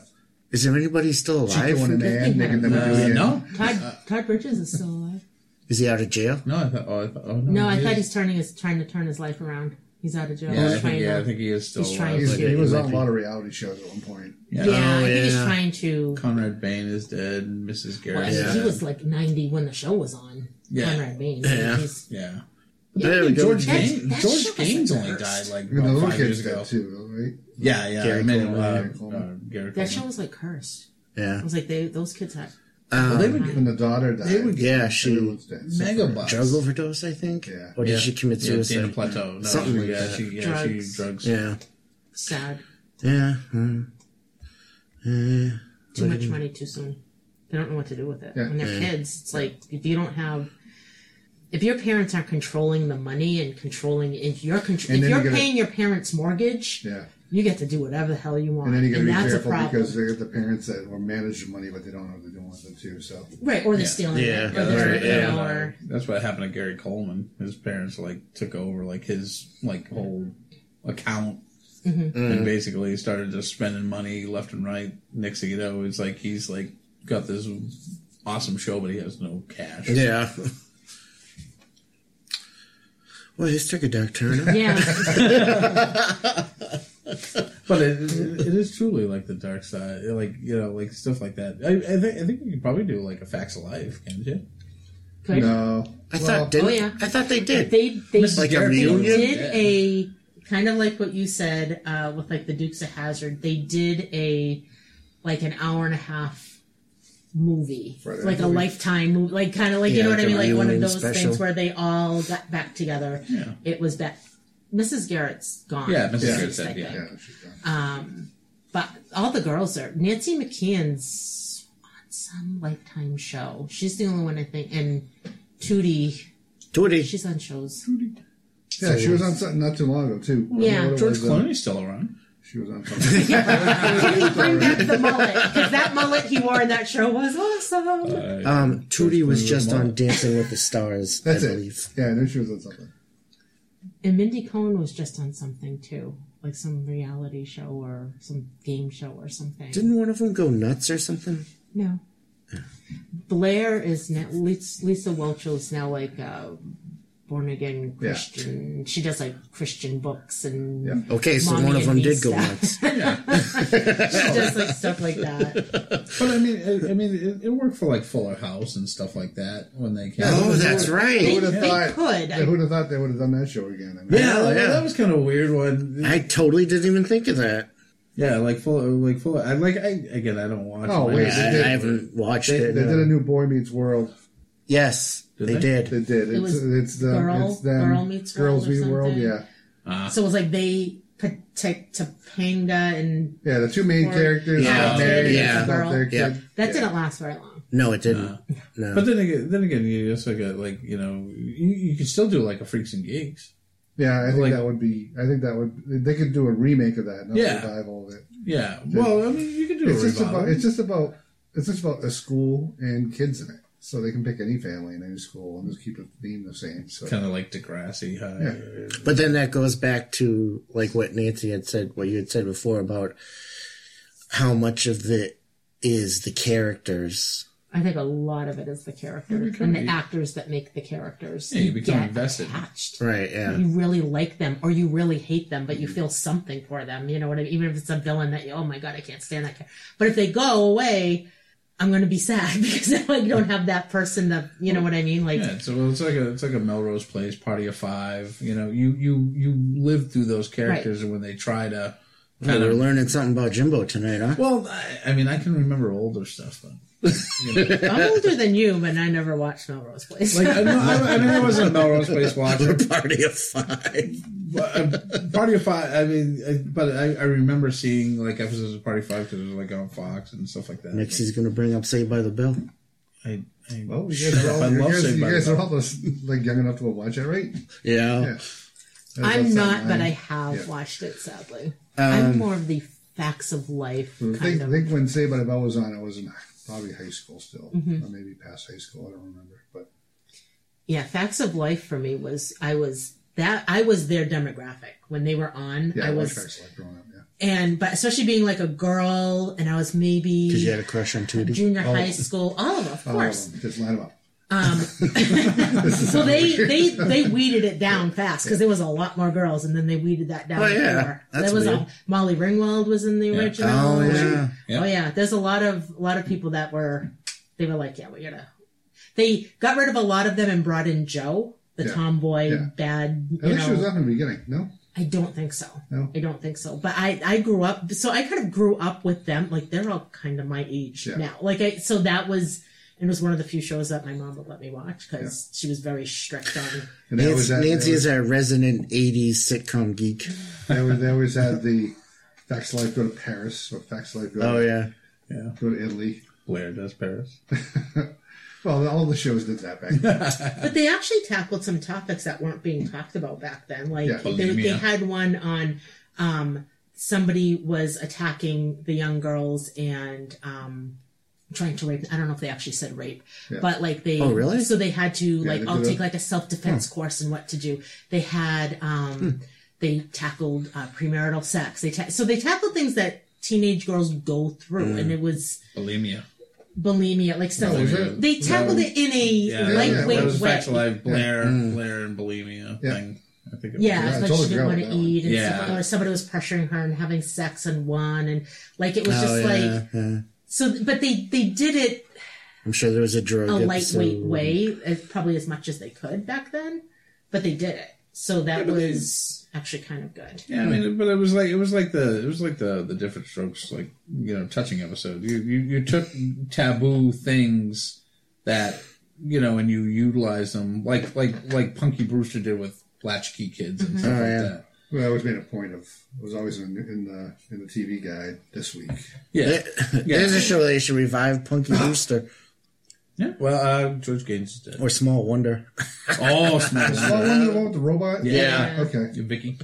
Is there anybody still alive? Chico and from- Ann, they can never Uh, no, Todd Todd Bridges is still alive. Is he out of jail? no. I thought. Oh, I thought. Oh, no. No, I he thought he's turning his trying to turn his life around. He's out of jail. Yeah, I think, trying yeah, to, I think he is still. he's trying alive. To- he was on a lot of reality shows at one point. Yeah. yeah, Oh, I think he's trying to. Conrad Bain is dead. Mrs. Well, Garrett. I mean, He was like ninety when the show was on. Yeah. Conrad Bain. Yeah. He's, Yeah. There we go. George Gaines. that show George Gaines only worst. died like the about little five years kids ago. too, right? Yeah, yeah. Gary I mean, Coleman. uh, Gary Coleman. uh, Gary that show was like cursed. Yeah. It was like they those kids had. Um, they would When the daughter died, They would- yeah, she everyone's dead. mega bucks. drug overdose, I think. Yeah. Or did Yeah. she commit Yeah, Dana suicide? Plato. No, Something like yeah, that. She, yeah, Drugs. she drugs. Yeah. Sad. Yeah. Yeah. Too much money too soon. They don't know what to do with it. Yeah. When they're Yeah. kids, it's like if you don't have, if your parents aren't controlling the money and controlling, if you're contr- And if then you're you gotta- paying your parents' mortgage, Yeah. you get to do whatever the hell you want, And then you got to be that's careful a because they got the parents that will manage the money, but they don't know what they're doing with it too. So right? Or they're Yeah. stealing Yeah. it, Yeah, or that's they're, right, yeah, know, or That's what happened to Gary Coleman. His parents like took over like his like whole account Mm-hmm. and basically started just spending money left and right. Next thing you know, it's like he's like got this awesome show, but he has no cash. Yeah. Well, this took a dark turn. yeah, But it, it, it is truly like the dark side, like you know, like stuff like that. I, I think I think you could probably do like a facts of life, can't you? Good. no, I Well, thought didn't, Oh, yeah. I thought they did. They they Mrs. Like a they reunion? did Yeah. a kind of like what you said uh, with like the Dukes of Hazzard. They did a like an hour and a half movie, Right, like a lifetime movie, like kind of like you Yeah, know what I mean, like one of those special. things where they all got back together. Yeah. It was that Mrs. Garrett's gone. Yeah, Mrs. Yeah. Garrett said, yeah. yeah. Um, but all the girls are. Nancy McKeon's on some Lifetime show. She's the only one I think, and Tootie. Tootie. She's on shows. yeah, she was on something not too long ago too. Yeah. know what it George was, uh, Clooney's still around. She was on something. Bring back the mullet because that mullet he wore in that show was awesome. Uh, Um, Tootie was just on Dancing with the Stars, That's I it. believe. Yeah, I knew she was on something. And Mindy Cohn was just on something too, like some reality show or some game show or something. Didn't one of them go nuts or something? no. Blair is now Lisa, Lisa Whelchel is now like a born again Yeah. Christian. She does like Christian books and Yeah. Okay, so one of them me did go stuff. nuts. she does like stuff like that. But I mean, I, I mean, it, it worked for like Fuller House and stuff like that when they came. Oh, out. that's They, right. Who would've they thought- could. Yeah, who'd have thought they would have done that show again? I mean, Yeah, Yeah, like, yeah. that was kind of a weird one. I totally didn't even think of that. Yeah, like full, like full. I like. I again, I don't watch. Oh, it. wait, I, they I did- haven't watched They, it. they no. did a new Boy Meets World. yes, Did they, they? did. They did. It It's was it's the Girl- it's them, Girl Meets Girls World or Meet World. Yeah, Uh, So it was like they put to Topanga and yeah. The two main Or- characters Yeah, got married. yeah. and got their Yeah. that Yeah. didn't last very long. No, it didn't. Uh, no. but then again, then again, you also got like you know, you, you could still do like a Freaks and Geeks. Yeah, I think Like- that would be. I think that would. They could do a remake of that, not Yeah. a revival of it. Yeah. Well, I mean, you could do It's a just revival. about. It's just about. It's just about a school and kids in it. So they can pick any family in any school and just keep the theme the same. So Kind of like Degrassi. High. Yeah. But then that goes back to like what Nancy had said, what you had said before about how much of it is the characters. I think a lot of it is the characters and the actors that make the characters. Yeah, you become get invested. attached. Right, yeah. You really like them, or you really hate them, but you feel something for them. You know what I mean? Even if it's a villain that you, oh my god, I can't stand that. Character. But if they go away, I'm going to be sad because now you don't have that person. To, you know what I mean? Like, Yeah, so it's like a it's like a Melrose Place party of five. You know, you you you live through those characters, and when they try to Oh, we're learning something about Jimbo tonight, huh? Well, I, I mean, I can remember older stuff, but you know. I'm older than you, but I never watched Melrose Place. like I, no, I, I mean, I wasn't a Melrose Place watcher. Party of five. But, uh, Party of Five. I mean, I, but I, I remember seeing like episodes of Party of Five because it was like on Fox and stuff like that. Next, he's gonna bring up Saved by the Bell. I, I, well, you guys, up. are I all, you love guys, Saved you by the guys are all those, like young enough to watch it, right? Yeah. Yeah. I'm not, that but I have Yeah. watched it. Sadly, Um, I'm more of the facts of life I kind think, I of. think when Saved by the Bell was on, I was in probably high school still, Mm-hmm. or maybe past high school. I don't remember, but Yeah, facts of life for me was I was that I was their demographic when they were on. yeah, I, I was Facts of growing up. Yeah, and but especially being like a girl, and I was maybe Because you had a crush on Tootie. junior Oh. high school. All of them, of all of course. them. Just line them up. Um, well, they they they weeded it down fast because there was a lot more girls, and then they weeded that down. Oh, yeah. more. That's there was weird. a Molly Ringwald was in the Yeah. original. Oh yeah. Yeah. Oh yeah, there's a lot of a lot of people that were they were like, yeah, we gotta. They got rid of a lot of them and brought in Jo, the Yeah. tomboy, Yeah. bad. I You think she was know, up in the beginning. No, I don't think so. No? I don't think so. But I I grew up, so I kind of grew up with them. Like they're all kind of my age Yeah. now. Like I, so that was. It was one of the few shows that my mom would let me watch because she was very strict on. and they always Nancy, had, Nancy they, is our resident 80s sitcom geek. they, always, they always had the Facts of Life go to Paris or Facts of Life go, Oh, to, yeah. yeah. go to Italy. Blair does Paris. Well, all the shows did that back then. But they actually tackled some topics that weren't being talked about back then. Like Yeah. they, they had one on um, somebody was attacking the young girls and um, trying to rape. I don't know if they actually said rape, Yeah. but like they. Oh, really? So they had to like they I'll take like a self defense course and what to do. They had um, they tackled uh, premarital sex. They ta- so they tackled things that teenage girls go through, and it was Bulimia. Bulimia. Like so, is it? they tackled it in a Yeah, lightweight that was way. Facts of Life. Blair, mm. Blair, and bulimia Yeah. thing. I think it Yeah, Yeah, I it's totally she didn't forgot want to about that one. eat, and Yeah. somebody, or somebody was pressuring her and having sex and one, and like it was oh, just oh, yeah, like yeah. so. But they they did it I'm sure there was a drug a episode. lightweight way, as, probably as much as they could back then, but they did it. So that but they- was actually kind of good. Yeah, I mean, but it was like it was like the it was like the the different strokes, like you know, touching episode. You you, you took taboo things that you know, and you utilize them, like like like Punky Brewster did with Latchkey Kids and mm-hmm. stuff Oh, like yeah. that. Well, I always made a point of it was always in, in the in the TV guide this week. Yeah, There's a show they should revive Punky Brewster yeah. Well, uh, George Gaynes is dead. or Small Wonder. Oh, Small Oh, one the one with the robot. Yeah. Okay. you Vicki.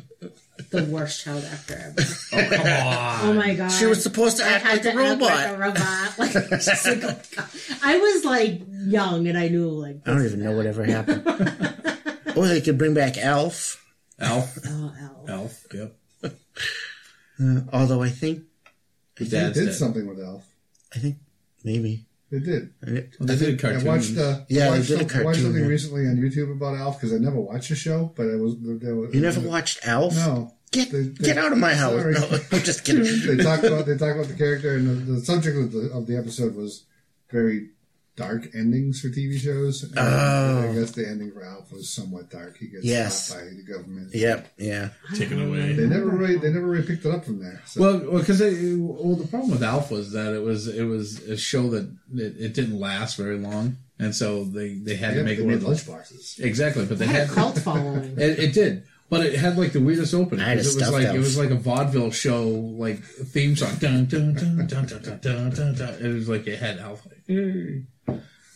The worst child actor ever. Oh, come on. Oh my god! She was supposed to I act had like to a robot. act like a robot. Like, just like, oh God. I was like young, and I knew like I don't even know whatever happened. or they could bring back Elf. Elf. oh, Elf. Alf. Yep. Uh, although I think, They Dad's did dead. something with Elf. I think maybe. They did. I- they did I cartoons. watched. Uh, Yeah, I they watched, did a cartoon, watched something yeah. recently on YouTube about Alf because I never watched the show, but it was. There was You never watched Alf? No. Get They- get out of my house! Sorry. No, I'm just kidding. they talked about they talked about the character and the, the subject of the of the episode was very dark endings for TV shows. And Oh. I guess the ending for Alf was somewhat dark. He gets Yes. shot by the government. Yep, yeah. Taken uh, away. They never really they never really picked it up from there. So. Well, because well, the problem with Alf was that it was it was a show that it, it didn't last very long, and so they they had yeah, to make they one made of those lunchboxes. exactly. But they had had a cult following. It, it did, but it had like the weirdest opening. I had it was like elf. it was like a vaudeville show, like theme song. Dun, dun, dun, dun, dun, dun, dun, dun, dun. It was like it had Alf, like, "Hey,"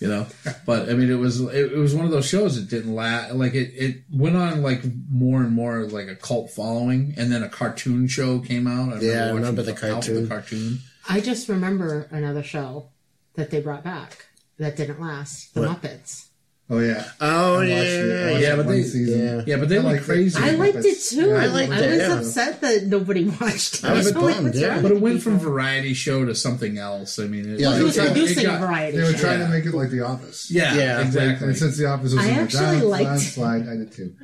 you know. But I mean, it was it, it was one of those shows that didn't last. Like it it went on like more and more like a cult following, and then a cartoon show came out. I Yeah, I remember the Alf, cartoon. The cartoon. I just remember another show that they brought back. that didn't last. The What? Muppets. Oh yeah. Oh I yeah, it. Yeah, but they- season. yeah. Yeah, but they I went like it. crazy. I liked it too. Yeah, I I, liked was it, yeah. upset that nobody watched it. I was I'm like, bummed, yeah. But it went from variety show to something else. I mean, it, Yeah, Well, he it was got- producing it got- a variety They were trying Yeah. to make it like The Office. Yeah, Yeah, exactly. And since The Office was I in actually down, liked- down slide, I did too.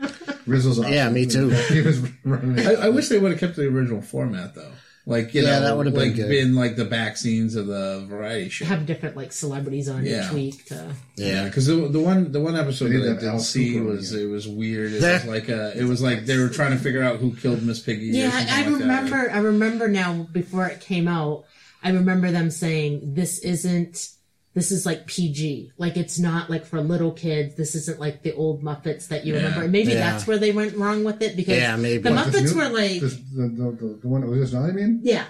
Rizzo's awesome. Yeah, me too. He was running. I, I wish they would have kept the original format though. Like you Yeah, know, that would've been like good. been like the back scenes of the variety show. have different like celebrities on Yeah. each week. To, yeah. because the, the one the one episode that I didn't Alice see Cooper was it was weird. It was like uh it was like they were trying to figure out who killed Miss Piggy. yeah, something I, I like that. remember. I remember now. Before it came out, I remember them saying this isn't. This is like PG. Like it's not like for little kids. This isn't like the old Muppets that you Yeah. remember. Maybe Yeah. that's where they went wrong with it because Yeah, maybe. the What, Muppets new- were like this, the, the, the, the one that was just on. I mean, Yeah.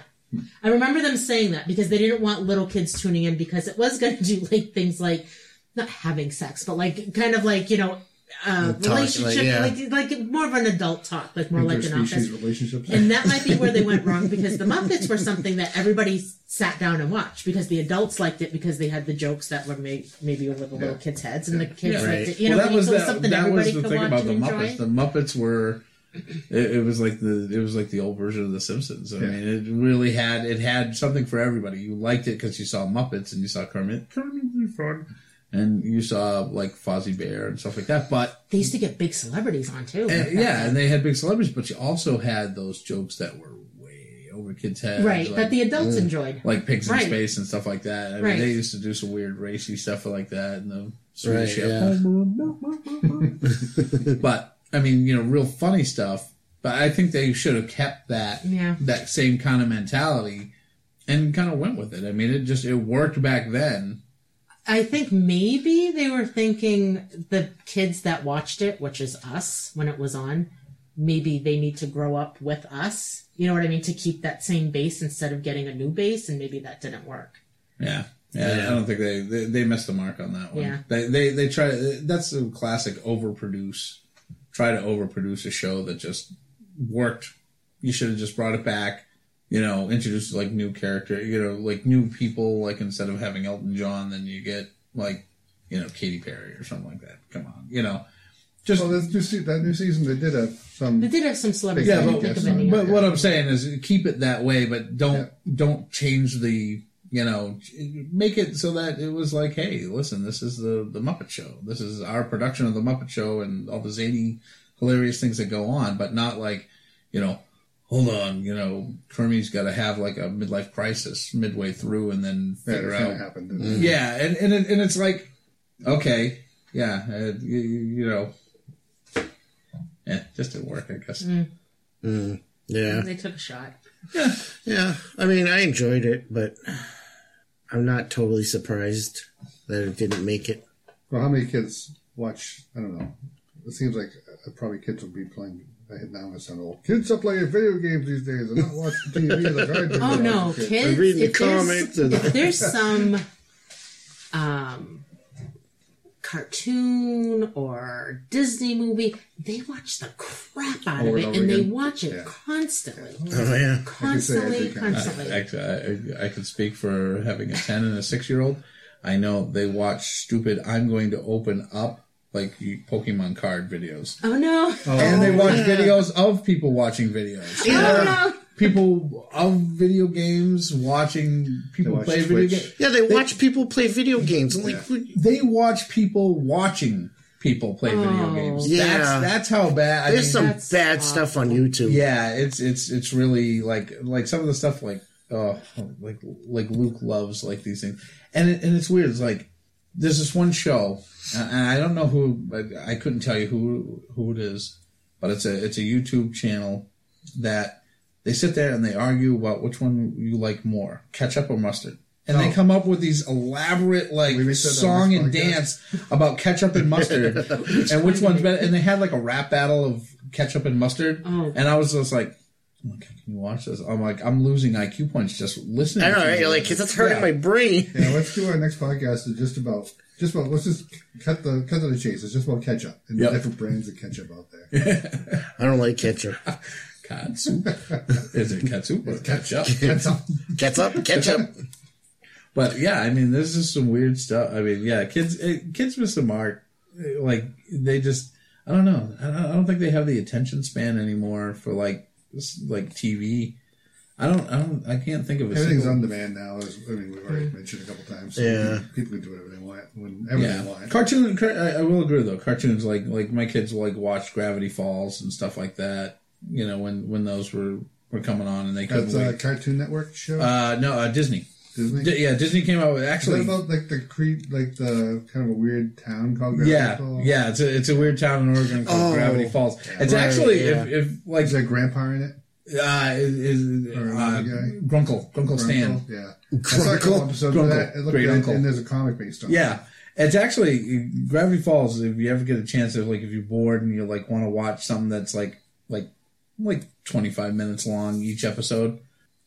I remember them saying that because they didn't want little kids tuning in because it was going to do like things like not having sex, but like kind of like, you know, uh, Talk, like, relationship, yeah. like, like more of an adult talk, like more like an office. relationships. And that might be where they went wrong because the Muppets were something that everybody sat down and watched because the adults liked it because they had the jokes that were made maybe over the little kids' heads and the kids Yeah. liked Right. it. You know, well, that it was was that, something that was everybody the could thing watch about the and enjoy. Muppets. The Muppets were it, it was like the it was like the old version of the Simpsons. I Yeah. mean, it really had it had something for everybody. You liked it because you saw Muppets and you saw Kermit, Kermit the Frog, and you saw like Fozzie Bear and stuff like that. But They used to get big celebrities on too. and, yeah, and they had big celebrities, but you also had those jokes that were way over kids' heads, right, like, that the adults enjoyed. like pigs in space and stuff like that. I mean, Right. they used to do some weird racy stuff like that, and the Swedish Right, yeah. but I mean, you know, real funny stuff. But I think they should have kept that Yeah. that same kind of mentality and kind of went with it. I mean, it just it worked back then. I think maybe they were thinking the kids that watched it, which is us when it was on, maybe they need to grow up with us. You know what I mean? To keep that same base instead of getting a new base, and maybe that didn't work. Yeah. Yeah, Yeah. I don't think they, they they missed the mark on that one. Yeah. They they they try that's the classic overproduce. Try to overproduce a show that just worked. You should have just brought it back. You know, introduce like new character. You know, like new people. Like instead of having Elton John, then you get like you know Katy Perry or something like that. Come on, you know, just well, new se- that new season they did have some. They did have some celebrities. Yeah, but- didn't but- any. But what I'm saying is keep it that way, but don't don't change the you know make it so that it was like, hey, listen, this is the the Muppet Show. This is our production of the Muppet Show and all the zany, hilarious things that go on, but not like you know. Hold on, you know, Kermie's got to have like a midlife crisis midway through, and then figure that's out of happened. didn't it? yeah, and and, it, and it's like, okay, yeah, uh, you, you know, yeah, just didn't work, I guess. Mm, yeah. they took a shot. Yeah. yeah. I mean, I enjoyed it, but I'm not totally surprised that it didn't make it. Well, how many kids watch? I don't know. It seems like uh, probably kids will be playing. I now I sound old. Kids are playing video games these days and not watching TV like I did. Oh no, was a kid. kids! reading the if there's- and- if there's some um, cartoon or Disney movie, they watch the crap out Over of it, and and, they watch it Yeah. constantly, Oh, yeah. constantly, every kind. constantly. Actually, I, I can speak for having a 10 and a 6 year old. I know they watch stupid, I'm going to open up like Pokemon card videos. oh no! and they oh. watch videos of people watching videos. Oh no! People of video games watching people watch play video games. Yeah, they watch people play video games. I'm like, They watch people watching people play video Oh. games. Yeah. That's, that's how bad. I there's mean, some that's bad stuff on YouTube. Yeah, it's it's it's really like like some of the stuff like oh like like Luke loves like these things, and it, and it's weird. It's like there's this one show, and I don't know who, I couldn't tell you who who it is, but it's a it's a YouTube channel that they sit there and they argue about which one you like more, ketchup or mustard. And they Oh. come up with these elaborate like We said that song and dance about ketchup and mustard and which one's better. And they had like a rap battle of ketchup and mustard. Oh. And I was just like, I'm like, can you watch this? I'm like, I'm losing IQ points just listening. I know, to right? you. You're like, that's hurting Yeah. my brain. Yeah, let's do our next podcast. Is just about just about let's just cut the cut to the chase. It's just about ketchup and Yep. the different brands of ketchup out there. I don't like ketchup. Catsup. Is it catsup or ketchup? Ketchup. Ketchup, ketchup. but yeah, I mean, this is some weird stuff. I mean, yeah, kids, eh, kids miss the mark. Eh, Like they just, I don't know. I don't, I don't think they have the attention span anymore for like, s- like TV. I don't, I don't, I can't think of a Everything's single- on demand now. As, I mean, we've already mentioned a couple times. So Yeah. people can do whatever they want whenever Yeah, they want. cartoon. I, I will agree though. Cartoons like like my kids will like watch Gravity Falls and stuff like that. You know when when those were were coming on and they couldn't That's a. Cartoon Network show. Uh, no, uh, Disney. Disney. D- yeah, Disney came out with Is that actually. about like the Crete, like the kind of a weird town called Gravity Yeah, Falls? yeah, it's a it's a weird town in Oregon called Oh, Gravity Falls. It's right, actually yeah. if, if like Is there Grandpa in it? uh, is, is Or uh, another guy? Grunkle Grunkle Stan. Gruncle? Yeah. I saw a couple Grunkle. episodes Grunkle. of that. It looked Great good, uncle. and there's a comic based on it. Yeah, it's actually Gravity Falls. If you ever get a chance of like if you're bored and you like want to watch something that's like like like 25 minutes long each episode,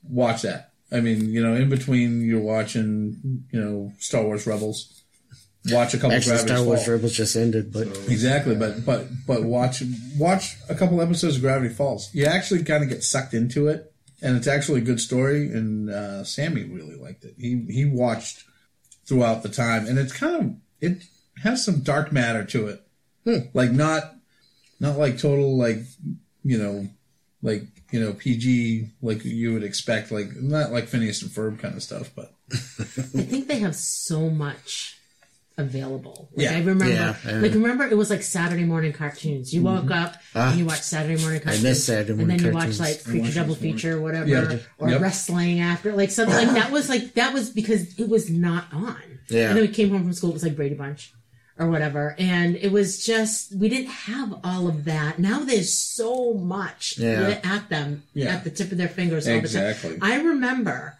watch that. I mean, you know, in between you're watching, you know, Star Wars Rebels. Watch a couple Actually, Gravity Star Wars Falls. Rebels just ended, but Exactly, but but but watch watch a couple episodes of Gravity Falls. You actually kind of get sucked into it, and it's actually a good story. And uh, Sammy really liked it. He he watched throughout the time, and it's kind of it has some dark matter to it, like not not like total like you know like you know PG like you would expect, like not like Phineas and Ferb kind of stuff, but I think they have so much available. Like Yeah. I remember, Yeah, yeah. like remember it was like Saturday morning cartoons. You woke mm-hmm. up and ah. you watched Saturday morning cartoons. I miss Saturday morning and morning then you cartoons. watched like Creature Double Feature or whatever, Yeah. or Yep. wrestling after, like something like that was like that was because it was not on. Yeah. And then we came home from school. It was like Brady Bunch. Or whatever, and it was just we didn't have all of that. Now there's so much Yeah. at them Yeah. at the tip of their fingers all the Exactly. time. I remember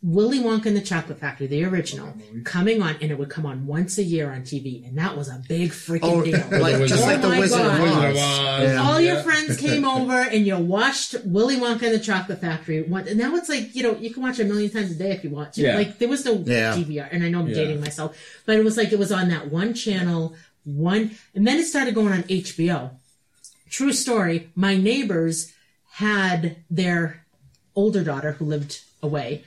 Willy Wonka and the Chocolate Factory, the original, oh, coming on, and it would come on once a year on TV, and that was a big freaking oh, deal. like just Oh like the my Wizard of God. Oz. Wizard of Oz. Yeah. All your friends came over and you watched Willy Wonka and the Chocolate Factory. One, and now it's like, you know, you can watch it a million times a day if you want to. Yeah. Like, there was no Yeah. DVR, and I know I'm Yeah. dating myself, but it was like, it was on that one channel, one, and then it started going on HBO. True story, my neighbors had their older daughter who lived away,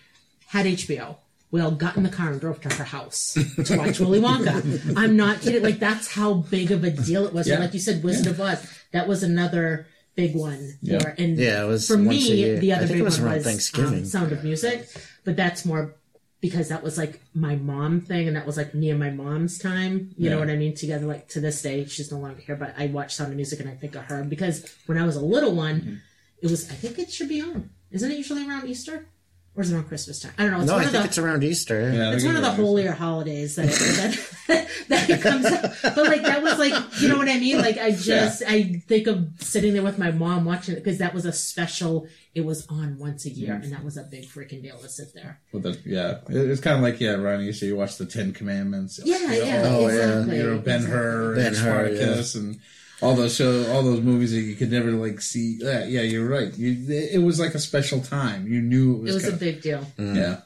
had HBO. We all got in the car and drove to her house to watch Willy Wonka. I'm not kidding. Like that's how big of a deal it was. Yeah. Like you said, Wizard of Oz. That was another big one. Yeah. For, and Yeah, it was for me. The other big it was one was Thanksgiving. um, Sound of Music, but that's more because that was like my mom thing, and that was like me and my mom's time. You know what I mean? Together, like to this day, she's no longer here, but I watch Sound of Music and I think of her because when I was a little one, Mm-hmm. it was. I think it should be on. Isn't it usually around Easter? Or is it around Christmas time? I don't know. It's No, one I of think the, it's around Easter. Yeah, it's one of the it was. holier holidays that that, that it comes up. But like that was like you know what I mean? Like I just I think of sitting there with my mom watching it because that was a special. It was on once a year, and that was a big freaking deal to sit there. With the, yeah, It- it's kind of like yeah, around Easter you watch the Ten Commandments. Yeah, you know, yeah, Oh, yeah. exactly. You know Ben exactly. Hur, Ben and Hur, yeah. And all those show, all those movies that you could never like see. Yeah, yeah you're right. You, it was like a special time. You knew it was. It was. was a kinda- big deal, mm. yeah,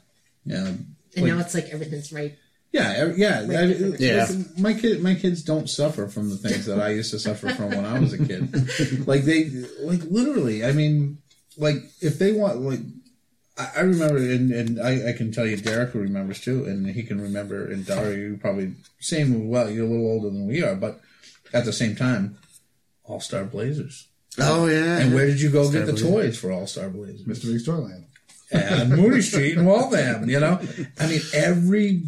yeah. and Like- now it's like everything's right. Yeah, yeah, Right, I- different. Yeah. listen, My kid, my kids don't suffer from the things that I used to suffer from when I was a kid. like they, like literally. I mean, like if they want, like I, I remember, and, and I, I can tell you, Derek remembers too, and he can remember, and Dario, you probably same. Well, you're a little older than we are, but at the same time, All Star Blazers. Oh yeah. And where did you go get the Blazers. toys for All Star Blazers? Mr. Big Storyland. and Moody Street and Waltham. You know, I mean, every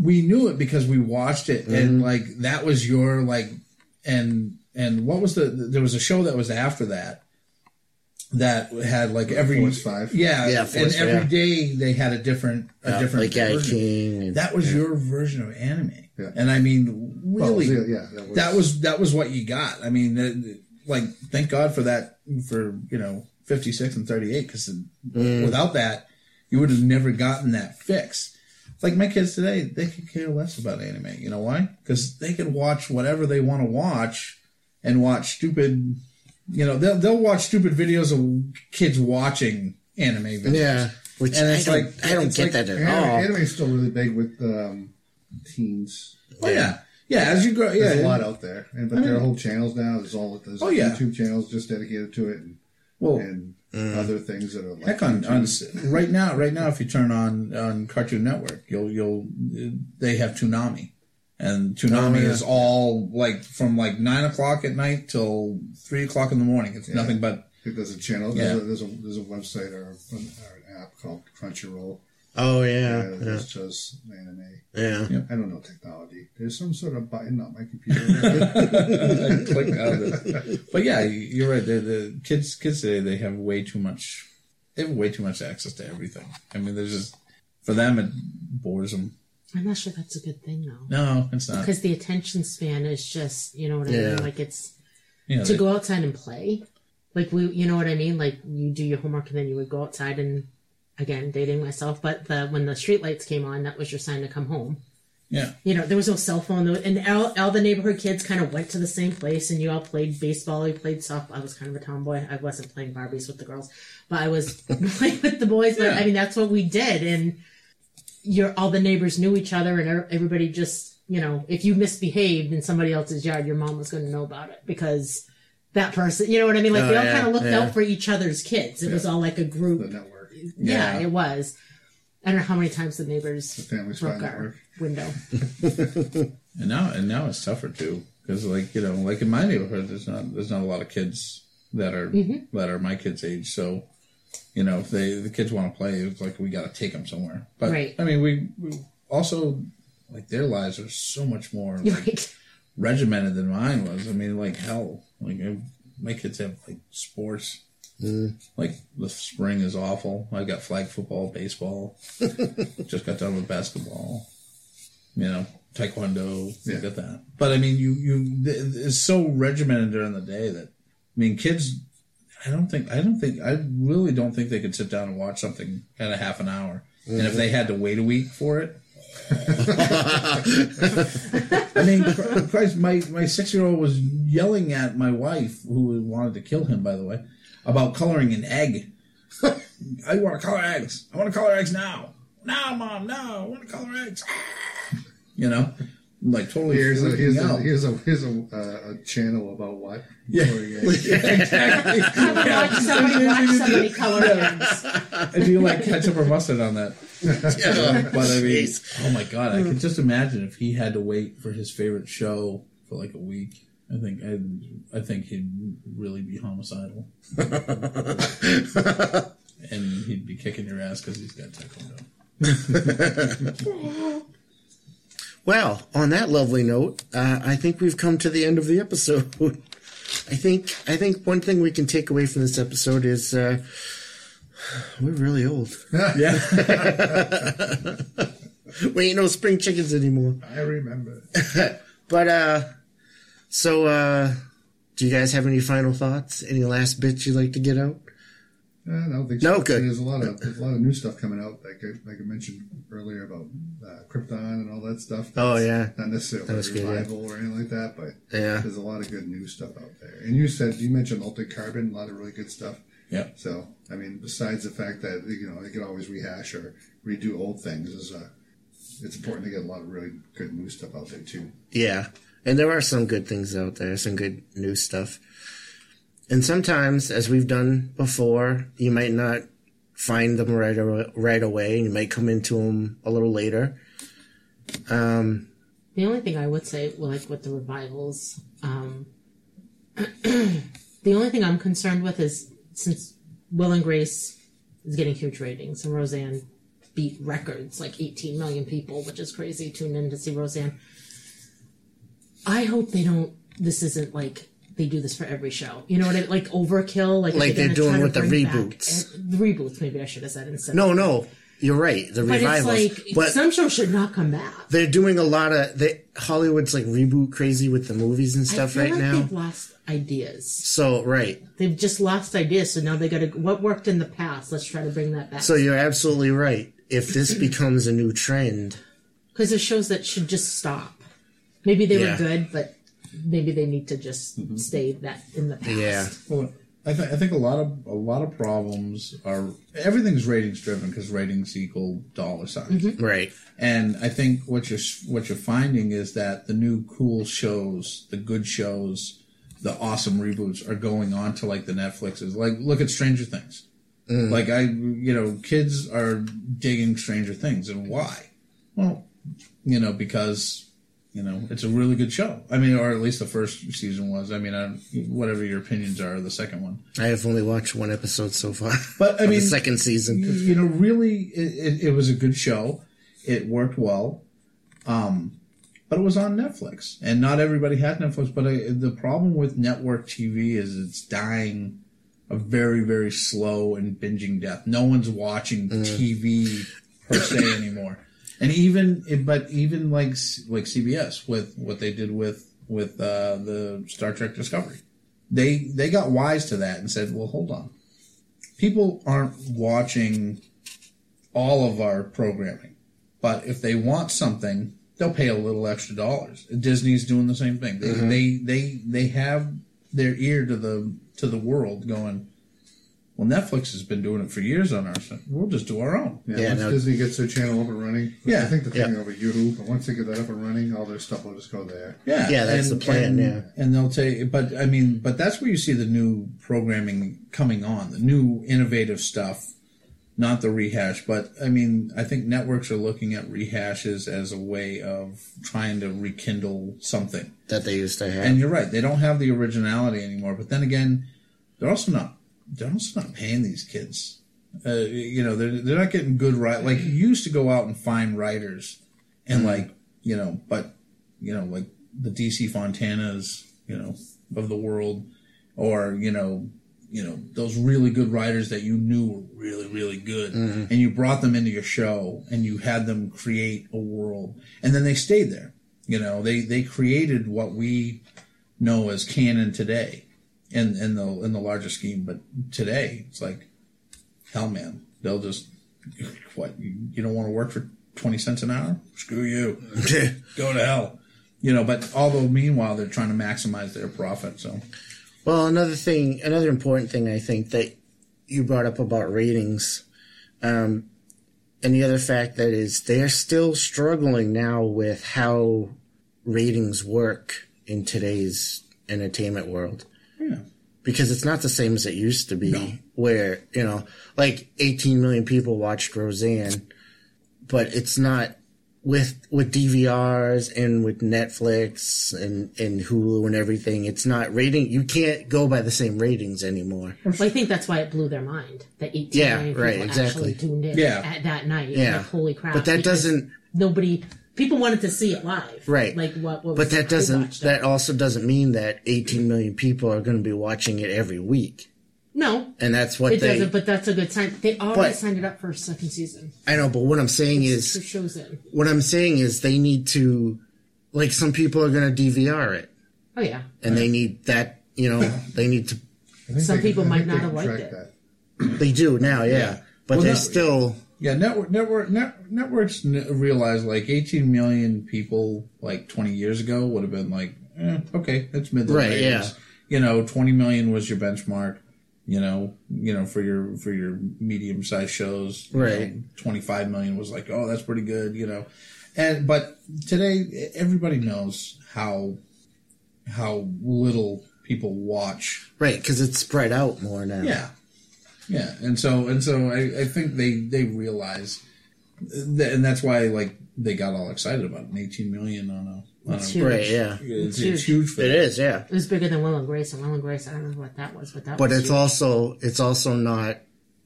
we knew it because we watched it, and mm-hmm. like that was your like, and and what was the? There was a show that was after that that had like every Force Five. yeah, Yeah, and Force, every yeah. day they had a different a different like Guy version. King. And, That was your version of anime, Yeah. and I mean, Well, really, yeah, that was, that was that was what you got. I mean, like thank God for that for you know fifty six and thirty eight because mm. without that you would have never gotten that fix. Like my kids today, they could care less about anime. You know why? Because they can watch whatever they want to watch and watch stupid. You know, they'll they'll watch stupid videos of kids watching anime videos. yeah. Which And I it's don't, like- I don't it's get like- that at Anime, all. anime's still really big with um, teens. Oh yeah, yeah. As you grow, There's yeah. a lot out there, and but I there are whole channels now. There's all there's Oh, yeah. YouTube channels just dedicated to it, and, Well, and other things that are like Heck, on, on right now, right now, if you turn on on Cartoon Network, you'll you'll they have Toonami, and Toonami Oh, yeah. is all like from like nine o'clock at night till three o'clock in the morning. It's nothing but I think there's a channel. Yeah. There's, a, there's a there's a website or, an- or an app called Crunchyroll Oh yeah, that yeah, just shows anime. yeah. I don't know technology. There's some sort of button on my computer. I click out of it. But yeah, you're right. The, the kids kids today they have way too much. They have way too much access to everything. I mean, there's just for them it bores them. I'm not sure that's a good thing though. No, it's not. Because the attention span is just, you know what I Yeah. mean? Like it's You know, to they- go outside and play. Like we, you know what I mean? Like you do your homework and then you would go outside and, again, dating myself. But the when the street lights came on, that was your sign to come home. yeah, You know, there was no cell phone, and all, all the neighborhood kids kind of went to the same place, and you all played baseball. You played softball. I was kind of a tomboy. I wasn't playing Barbies with the girls, but I was playing with the boys. But Yeah. I mean, that's what we did, and your all the neighbors knew each other, and er- everybody just, you know, if you misbehaved in somebody else's yard, your mom was going to know about it because that person, you know what I mean? Like Oh, they all yeah, kind of looked yeah. out for each other's kids. It was all like a the group. network, Yeah, Yeah. it was. I don't know how many times the neighbors the Family Spy broke our Network. window. and now and now it's tougher too because like you know like in my neighborhood there's not there's not a lot of kids that are Mm-hmm. that are my kids' age. So you know if they the kids want to play, it's like we got to take them somewhere. But Right. I mean we, we also like their lives are so much more like, Right. regimented than mine was. I mean, like hell, like I, my kids have like sports. Mm-hmm. Like the spring is awful. I got flag football, baseball. Just got done with basketball. You know, taekwondo, Yeah. things like that. But I mean, you you it's so regimented during the day that I mean, kids. I don't think I don't think I really don't think they could sit down and watch something at a half an hour. And if they had to wait a week for it, I mean, Chr- Christ, my, my six year old was yelling at my wife, who wanted to kill him, by the way, about coloring an egg. I want to color eggs. I want to color eggs now. Now, mom, now. I want to color eggs. You know, like totally Here's a freaking here's a here's a here's a, uh, a channel about what? Yeah. Coloring eggs. yeah, exactly. Watch somebody watch somebody color eggs. And do you like ketchup or mustard on that? but I mean, Jeez. oh my god, I can just imagine if he had to wait for his favorite show for like a week. I think I, I think he'd really be homicidal, and he'd be kicking your ass because he's got taekwondo. Well, on that lovely note, uh, I think we've come to the end of the episode. I think I think one thing we can take away from this episode is uh, we're really old. Yeah, We ain't no spring chickens anymore. I remember. But uh, so uh, do you guys have any final thoughts? Any last bits you'd like to get out? Uh, I don't think No, so. good. There's a lot of there's a lot of new stuff coming out, like I, like I mentioned earlier about uh, Krypton and all that stuff. Oh yeah, not necessarily That was a good, yeah. or anything like that, but yeah, there's a lot of good new stuff out there. And you said you mentioned Altered Carbon, a lot of really good stuff. yeah. So I mean, besides the fact that you know they can always rehash or redo old things, is uh, it's important to get a lot of really good new stuff out there too. yeah. And there are some good things out there, some good new stuff. And sometimes, as we've done before, you might not find them right right away. And you might come into them a little later. Um, The only thing I would say, like with the revivals, um, the only thing I'm concerned with is since Will and Grace is getting huge ratings and Roseanne beat records, like 18 million people, which is crazy, tuned in to see Roseanne. I hope they don't. This isn't like they do this for every show. You know what I like? Overkill, like Like they're gonna doing with the back- reboots. uh, the reboots, maybe I should have said instead. no, no, you're right. The but revivals, it's like but some shows should not come back. they're doing a lot of they Hollywood's like reboot crazy with the movies and stuff right like now. they've lost ideas. So right. They've just lost ideas, so now they got to. What worked in the past? Let's try to bring that back. So you're absolutely right. If this becomes a new trend, Because there's shows that should just stop. Maybe they Yeah. were good, but maybe they need to just mm-hmm. stay that in the past. yeah, Well, I, th- I think a lot of a lot of problems are everything's ratings driven because ratings equal dollar signs. Mm-hmm. right. And I think what you're what you're finding is that the new cool shows, the good shows, the awesome reboots are going on to like the Netflixes. Like, look at Stranger Things. Mm. Like I, you know, kids are digging Stranger Things, and why? Well, you know, because you know it's a really good show. I mean, or at least the first season was. I mean, I, whatever your opinions are, of the second one. I have only watched one episode so far. But I mean, the second season. you know, really, it, it, it was a good show. It worked well, um, but it was on Netflix, and not everybody had Netflix. But I, the problem with network TV is it's dying a very, very slow and binging death. No one's watching TV per se anymore, and even but even like like CBS with what they did with with uh, the Star Trek Discovery, they they got wise to that and said, well, hold on people aren't watching all of our programming, but if they want something, they'll pay a little extra dollars. Disney's doing the same thing. They they, they they have their ear to the to the world, going. Well, Netflix has been doing it for years on our side. We'll just do our own. Yeah, Yeah, once no- Disney gets their channel up and running, Yeah. I think the thing Yeah. over YouTube, but once they get that up and running, all their stuff will just go there. Yeah, Yeah, that's the plan, And, yeah. and they'll take, but I mean, but that's where you see the new programming coming on, the new innovative stuff, not the rehash. But I mean, I think networks are looking at rehashes as a way of trying to rekindle something. that they used to have. And you're right, they don't have the originality anymore. But then again, they're also not they're also not paying these kids. Uh, you know, they're they're not getting good right. Like you used to go out and find writers, and like you know, but you know, like the DC Fontanas, you know, of the world, or you know, you know those really good writers that you knew were really really good, and you brought them into your show, and you had them create a world, and then they stayed there. You know, they they created what we know as canon today, in in the in the larger scheme. But today, it's like, hell, man, they'll just what you, you don't want to work for twenty cents an hour? Screw you, go to hell. You know, but although meanwhile they're trying to maximize their profit. So Well, another thing, another important thing I think that you brought up about ratings, um, and the other fact that is they're still struggling now with how ratings work in today's entertainment world. Yeah, Because it's not the same as it used to be, where, you know, like 18 million people watched Roseanne, but it's not with with DVRs and with Netflix and, and Hulu and everything, it's not rating. You can't go by the same ratings anymore. Well, I think that's why it blew their mind. That 18 Yeah, million people right, exactly. actually tuned in Yeah. at that night. Yeah. Like, holy crap. But that doesn't- Nobody. People wanted to see it live. Right. Like what, what But was that doesn't that also doesn't mean that 18 million people are going to be watching it every week, No, and that's what it they. doesn't. But that's a good sign. They already But- signed it up for a second season. I know, but what I'm saying Two is, shows in. what I'm saying is, they need to, like, some people are going to DVR it, Oh yeah. and they need that. You know, they need to. Some they can- people might not have liked it. that. They do now, yeah, Yeah. but Well, they're no- still. yeah. Yeah, network network net, networks realized like 18 million people like 20 years ago would have been like, eh, okay, that's mid Right, ratings. yeah. You know, 20 million was your benchmark. You know, you know for your for your medium sized shows. Right. know, 25 million was like, oh, that's pretty good. You know, and but today everybody knows how how little people watch Right, because it's spread out more now. yeah, yeah, and so and so I, I think they they realize, that, and that's why like they got all excited about it. 18 million on a on It's a huge. Right, yeah. It's, It's it's huge. huge for It them. yeah. It was bigger than Will and Grace, and Will and Grace. I don't know what that was, but that. But was it's huge. also it's also not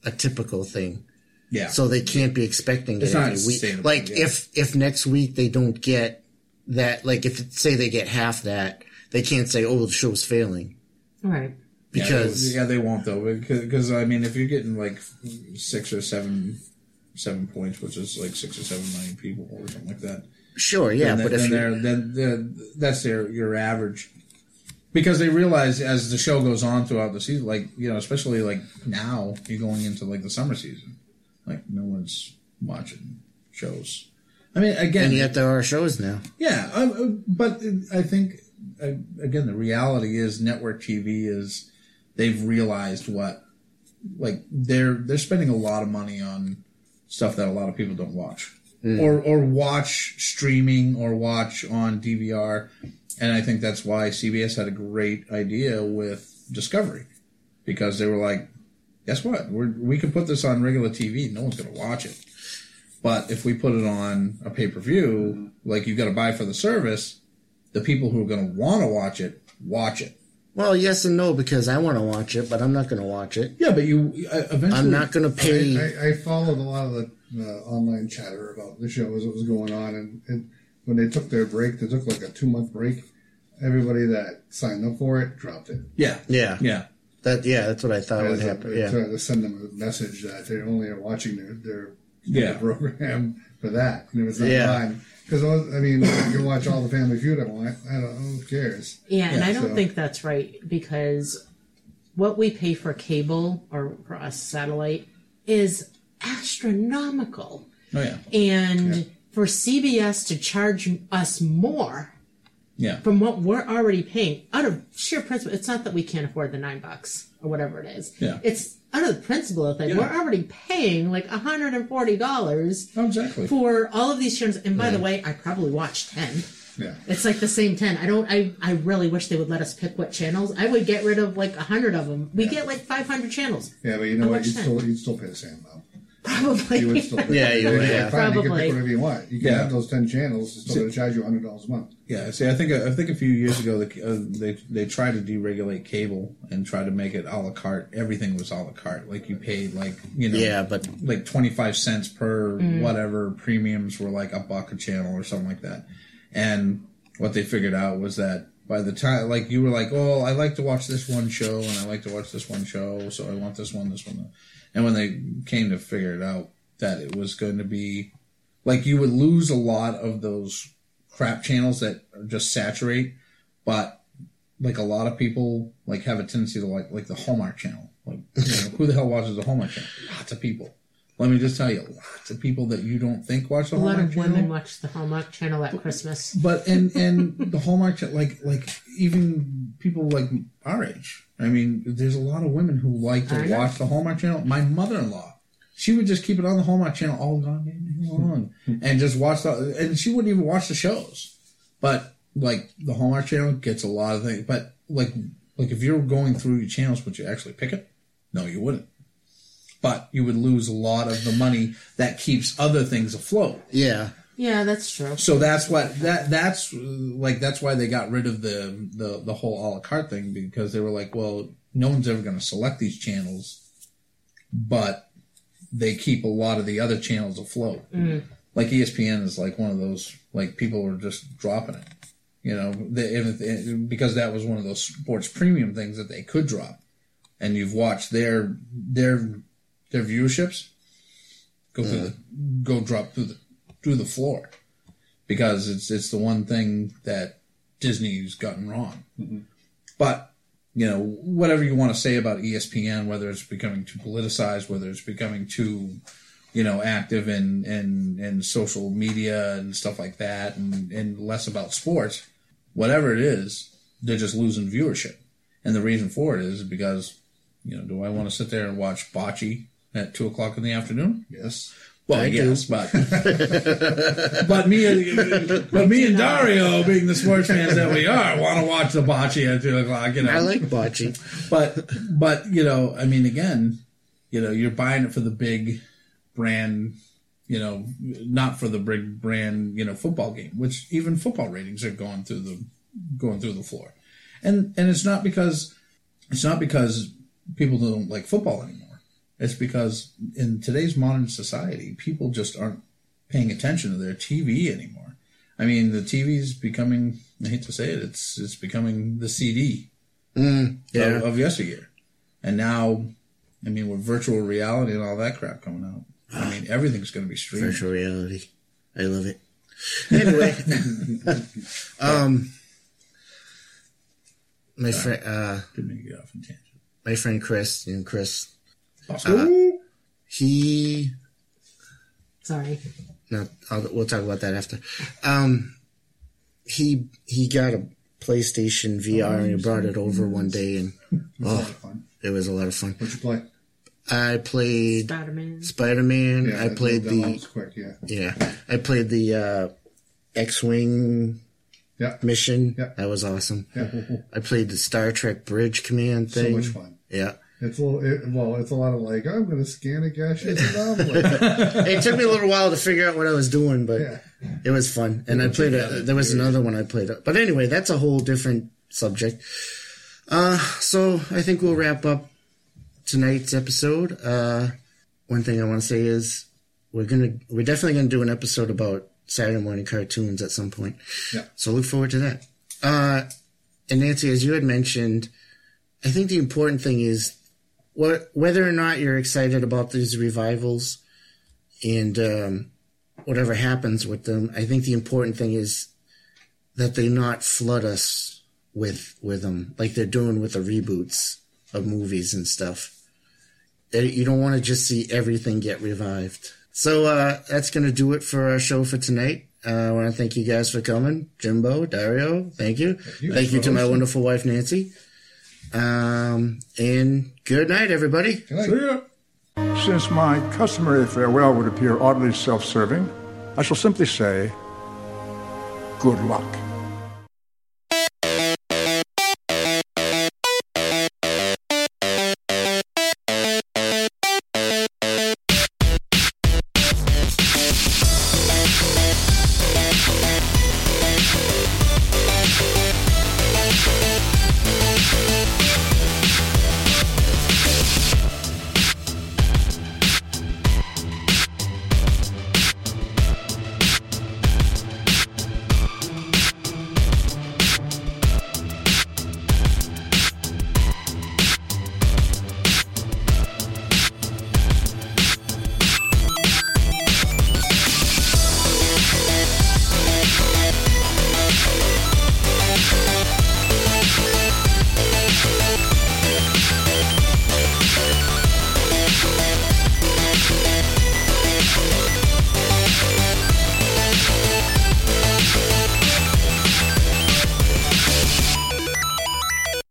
a typical thing. Yeah, So they can't be expecting It's it not every week. Like yeah. if if next week they don't get that, like if say they get half that, they can't say, "Oh, the show's failing," All right. Because yeah, they, yeah, they won't though because I mean if you're getting like six or seven seven points, which is like six or seven million people or something like that. sure, yeah, then, but then they're then they're, that's their your average because they realize as the show goes on throughout the season like you know especially like now you're going into like the summer season like no one's watching shows i mean again and yet there are shows now. yeah um, uh, but i think uh, again the reality is network tv is they've realized what like they're they're spending a lot of money on stuff that a lot of people don't watch hmm. or or watch streaming or watch on DVR. And I think that's why CBS had a great idea with Discovery because they were like, guess what? We're, we can put this on regular TV. No one's going to watch it. But if we put it on a pay per view, like you've got to buy for the service, the people who are going to want to watch it watch it. Well, yes and no because I want to watch it, but I'm not going to watch it. Yeah, but you uh, eventually. I'm not going to pay. I, I, I followed a lot of the uh, online chatter about the show as it was going on, and, and when they took their break, they took like a two month break. Everybody that signed up for it dropped it. Yeah, yeah, yeah. that yeah, that's what I thought would As a- happen. Yeah, to, to send them a message that they only are watching their their, Yeah. their program for that, and it was not Yeah. mine. Because I mean, you can watch all the Family Feud I want. I don't. know, Who cares? Yeah, and I don't so- think that's right because what we pay for cable or for us satellite is astronomical. Oh yeah, And for CBS to charge us more yeah. from what we're already paying out of sheer principle, it's not that we can't afford the nine bucks or whatever it is. Yeah. It's out of the principle of things. Yeah. We're already paying like $140 Oh, exactly. for all of these channels. And by the way, I probably watched 10. Yeah. It's like the same 10. I don't, I, I really wish they would let us pick what channels. I would get rid of like 100 of them. We get like 500 channels. Yeah, but you know How what? You'd then? still you'd still pay the same amount. Probably. You would still pay Yeah, you would, yeah. Fine, You can Probably. pick whatever you want. You can Yeah. have those ten channels. It's still going to charge you hundred dollars a month. Yeah, see, I think I think a few years ago the, uh, they they tried to deregulate cable and try to make it a la carte. Everything was a la carte. Like you paid like you know yeah, but like twenty five cents per whatever. Premiums were like a buck a channel or something like that. And what they figured out was that by the time like you were like, oh, I like to watch this one show and I like to watch this one show, so I want this one, this one. And when they came to figure it out, that it was going to be like you would lose a lot of those crap channels that just saturate, but like a lot of people like have a tendency to like like the Hallmark channel. Like you know, who the hell watches the Hallmark channel? Lots of people. Let me just tell you, lots of people that you don't think watch the A lot Hallmark of channel. women watch the Hallmark Channel at Christmas. But and and the Hallmark channel, like like even people like our age. I mean, there's a lot of women who like to I know. watch the Hallmark channel. My mother-in-law, she would just keep it on the Hallmark channel all goddamn day long, and just watch the. And she wouldn't even watch the shows. But like the Hallmark channel gets a lot of things. But like like if you're going through your channels, would you actually pick it? No, you wouldn't. But you would lose a lot of the money that keeps other things afloat. yeah, Yeah, that's true. So that's what that that's like that's why they got rid of the the the whole a la carte thing because they were like, well, no one's ever going to select these channels, but they keep a lot of the other channels afloat. Mm-hmm. Like E ESPN is like one of those like people are just dropping it, you know, they, if, if- because that was one of those sports premium things that they could drop, and you've watched their their their viewerships go through the go drop through the through the floor because it's it's the one thing that Disney's gotten wrong. Mm-hmm. But you know, whatever you want to say about ESPN, whether it's becoming too politicized, whether it's becoming too, you know, active in in, in social media and stuff like that, and, and less about sports, whatever it is, they're just losing viewership. And the reason for it is because, you know, do I want to sit there and watch bocce at two o'clock in the afternoon? Yes. Well, I I do. guess, but but me, and- but me and Dario, being the sports fans that we are, want to watch the bocce at two o'clock. You know, I like bocce. but but you know, I mean, again, you know, you're buying it for the big brand, you know, not for the big brand, you know, football game. Which even football ratings are going through the going through the floor, and and it's not because it's not because people don't like football anymore. It's because in today's modern society, people just aren't paying attention to their TV anymore. I mean, the TV's becoming. I hate to say it, it's it's becoming the CD Mm, yeah, of, of yesteryear. And now, I mean, with virtual reality and all that crap coming out, I mean, everything's going to be streamed. virtual reality. I love it. Anyway, um, my friend, uh, Didn't mean to off on tangent. my friend Chris, and Chris, Awesome. he Sorry. no, I'll, we'll talk about that after. Um, he he got a PlayStation VR and he brought it over one day and It was a lot oh, of fun. it was a lot of fun. What'd you play? I played Spider Man. Spider Man. Yeah, I that- played that the was quick. Yeah, yeah. I played the uh, X Wing yeah, mission. Yeah. That was awesome. yeah. I played the Star Trek Bridge Command thing. so thing. much fun. Yeah. It's a little, it, well, it's a lot of like I'm going to scan a gaseous anomaly. it took me a little while to figure out what I was doing, but Yeah. it was fun. And I played a, there was another one I played. But anyway, that's a whole different subject. Uh, so I think we'll wrap up tonight's episode. Uh, one thing I want to say is we're gonna we're definitely gonna do an episode about Saturday morning cartoons at some point. Yeah. So look forward to that. Uh, and Nancy, as you had mentioned, I think the important thing is what whether or not you're excited about these revivals and um, whatever happens with them. I think the important thing is that they not flood us with with them like they're doing with the reboots of movies and stuff. You don't want to just see everything get revived. So uh, that's going to do it for our show for tonight. Uh, I want to thank you guys for coming. Jimbo, Dario, thank you. you. Thank you to my wonderful wife, Nancy. Um, and good night, everybody. Good night. See ya. Since my customary farewell would appear oddly self serving, I shall simply say, good luck.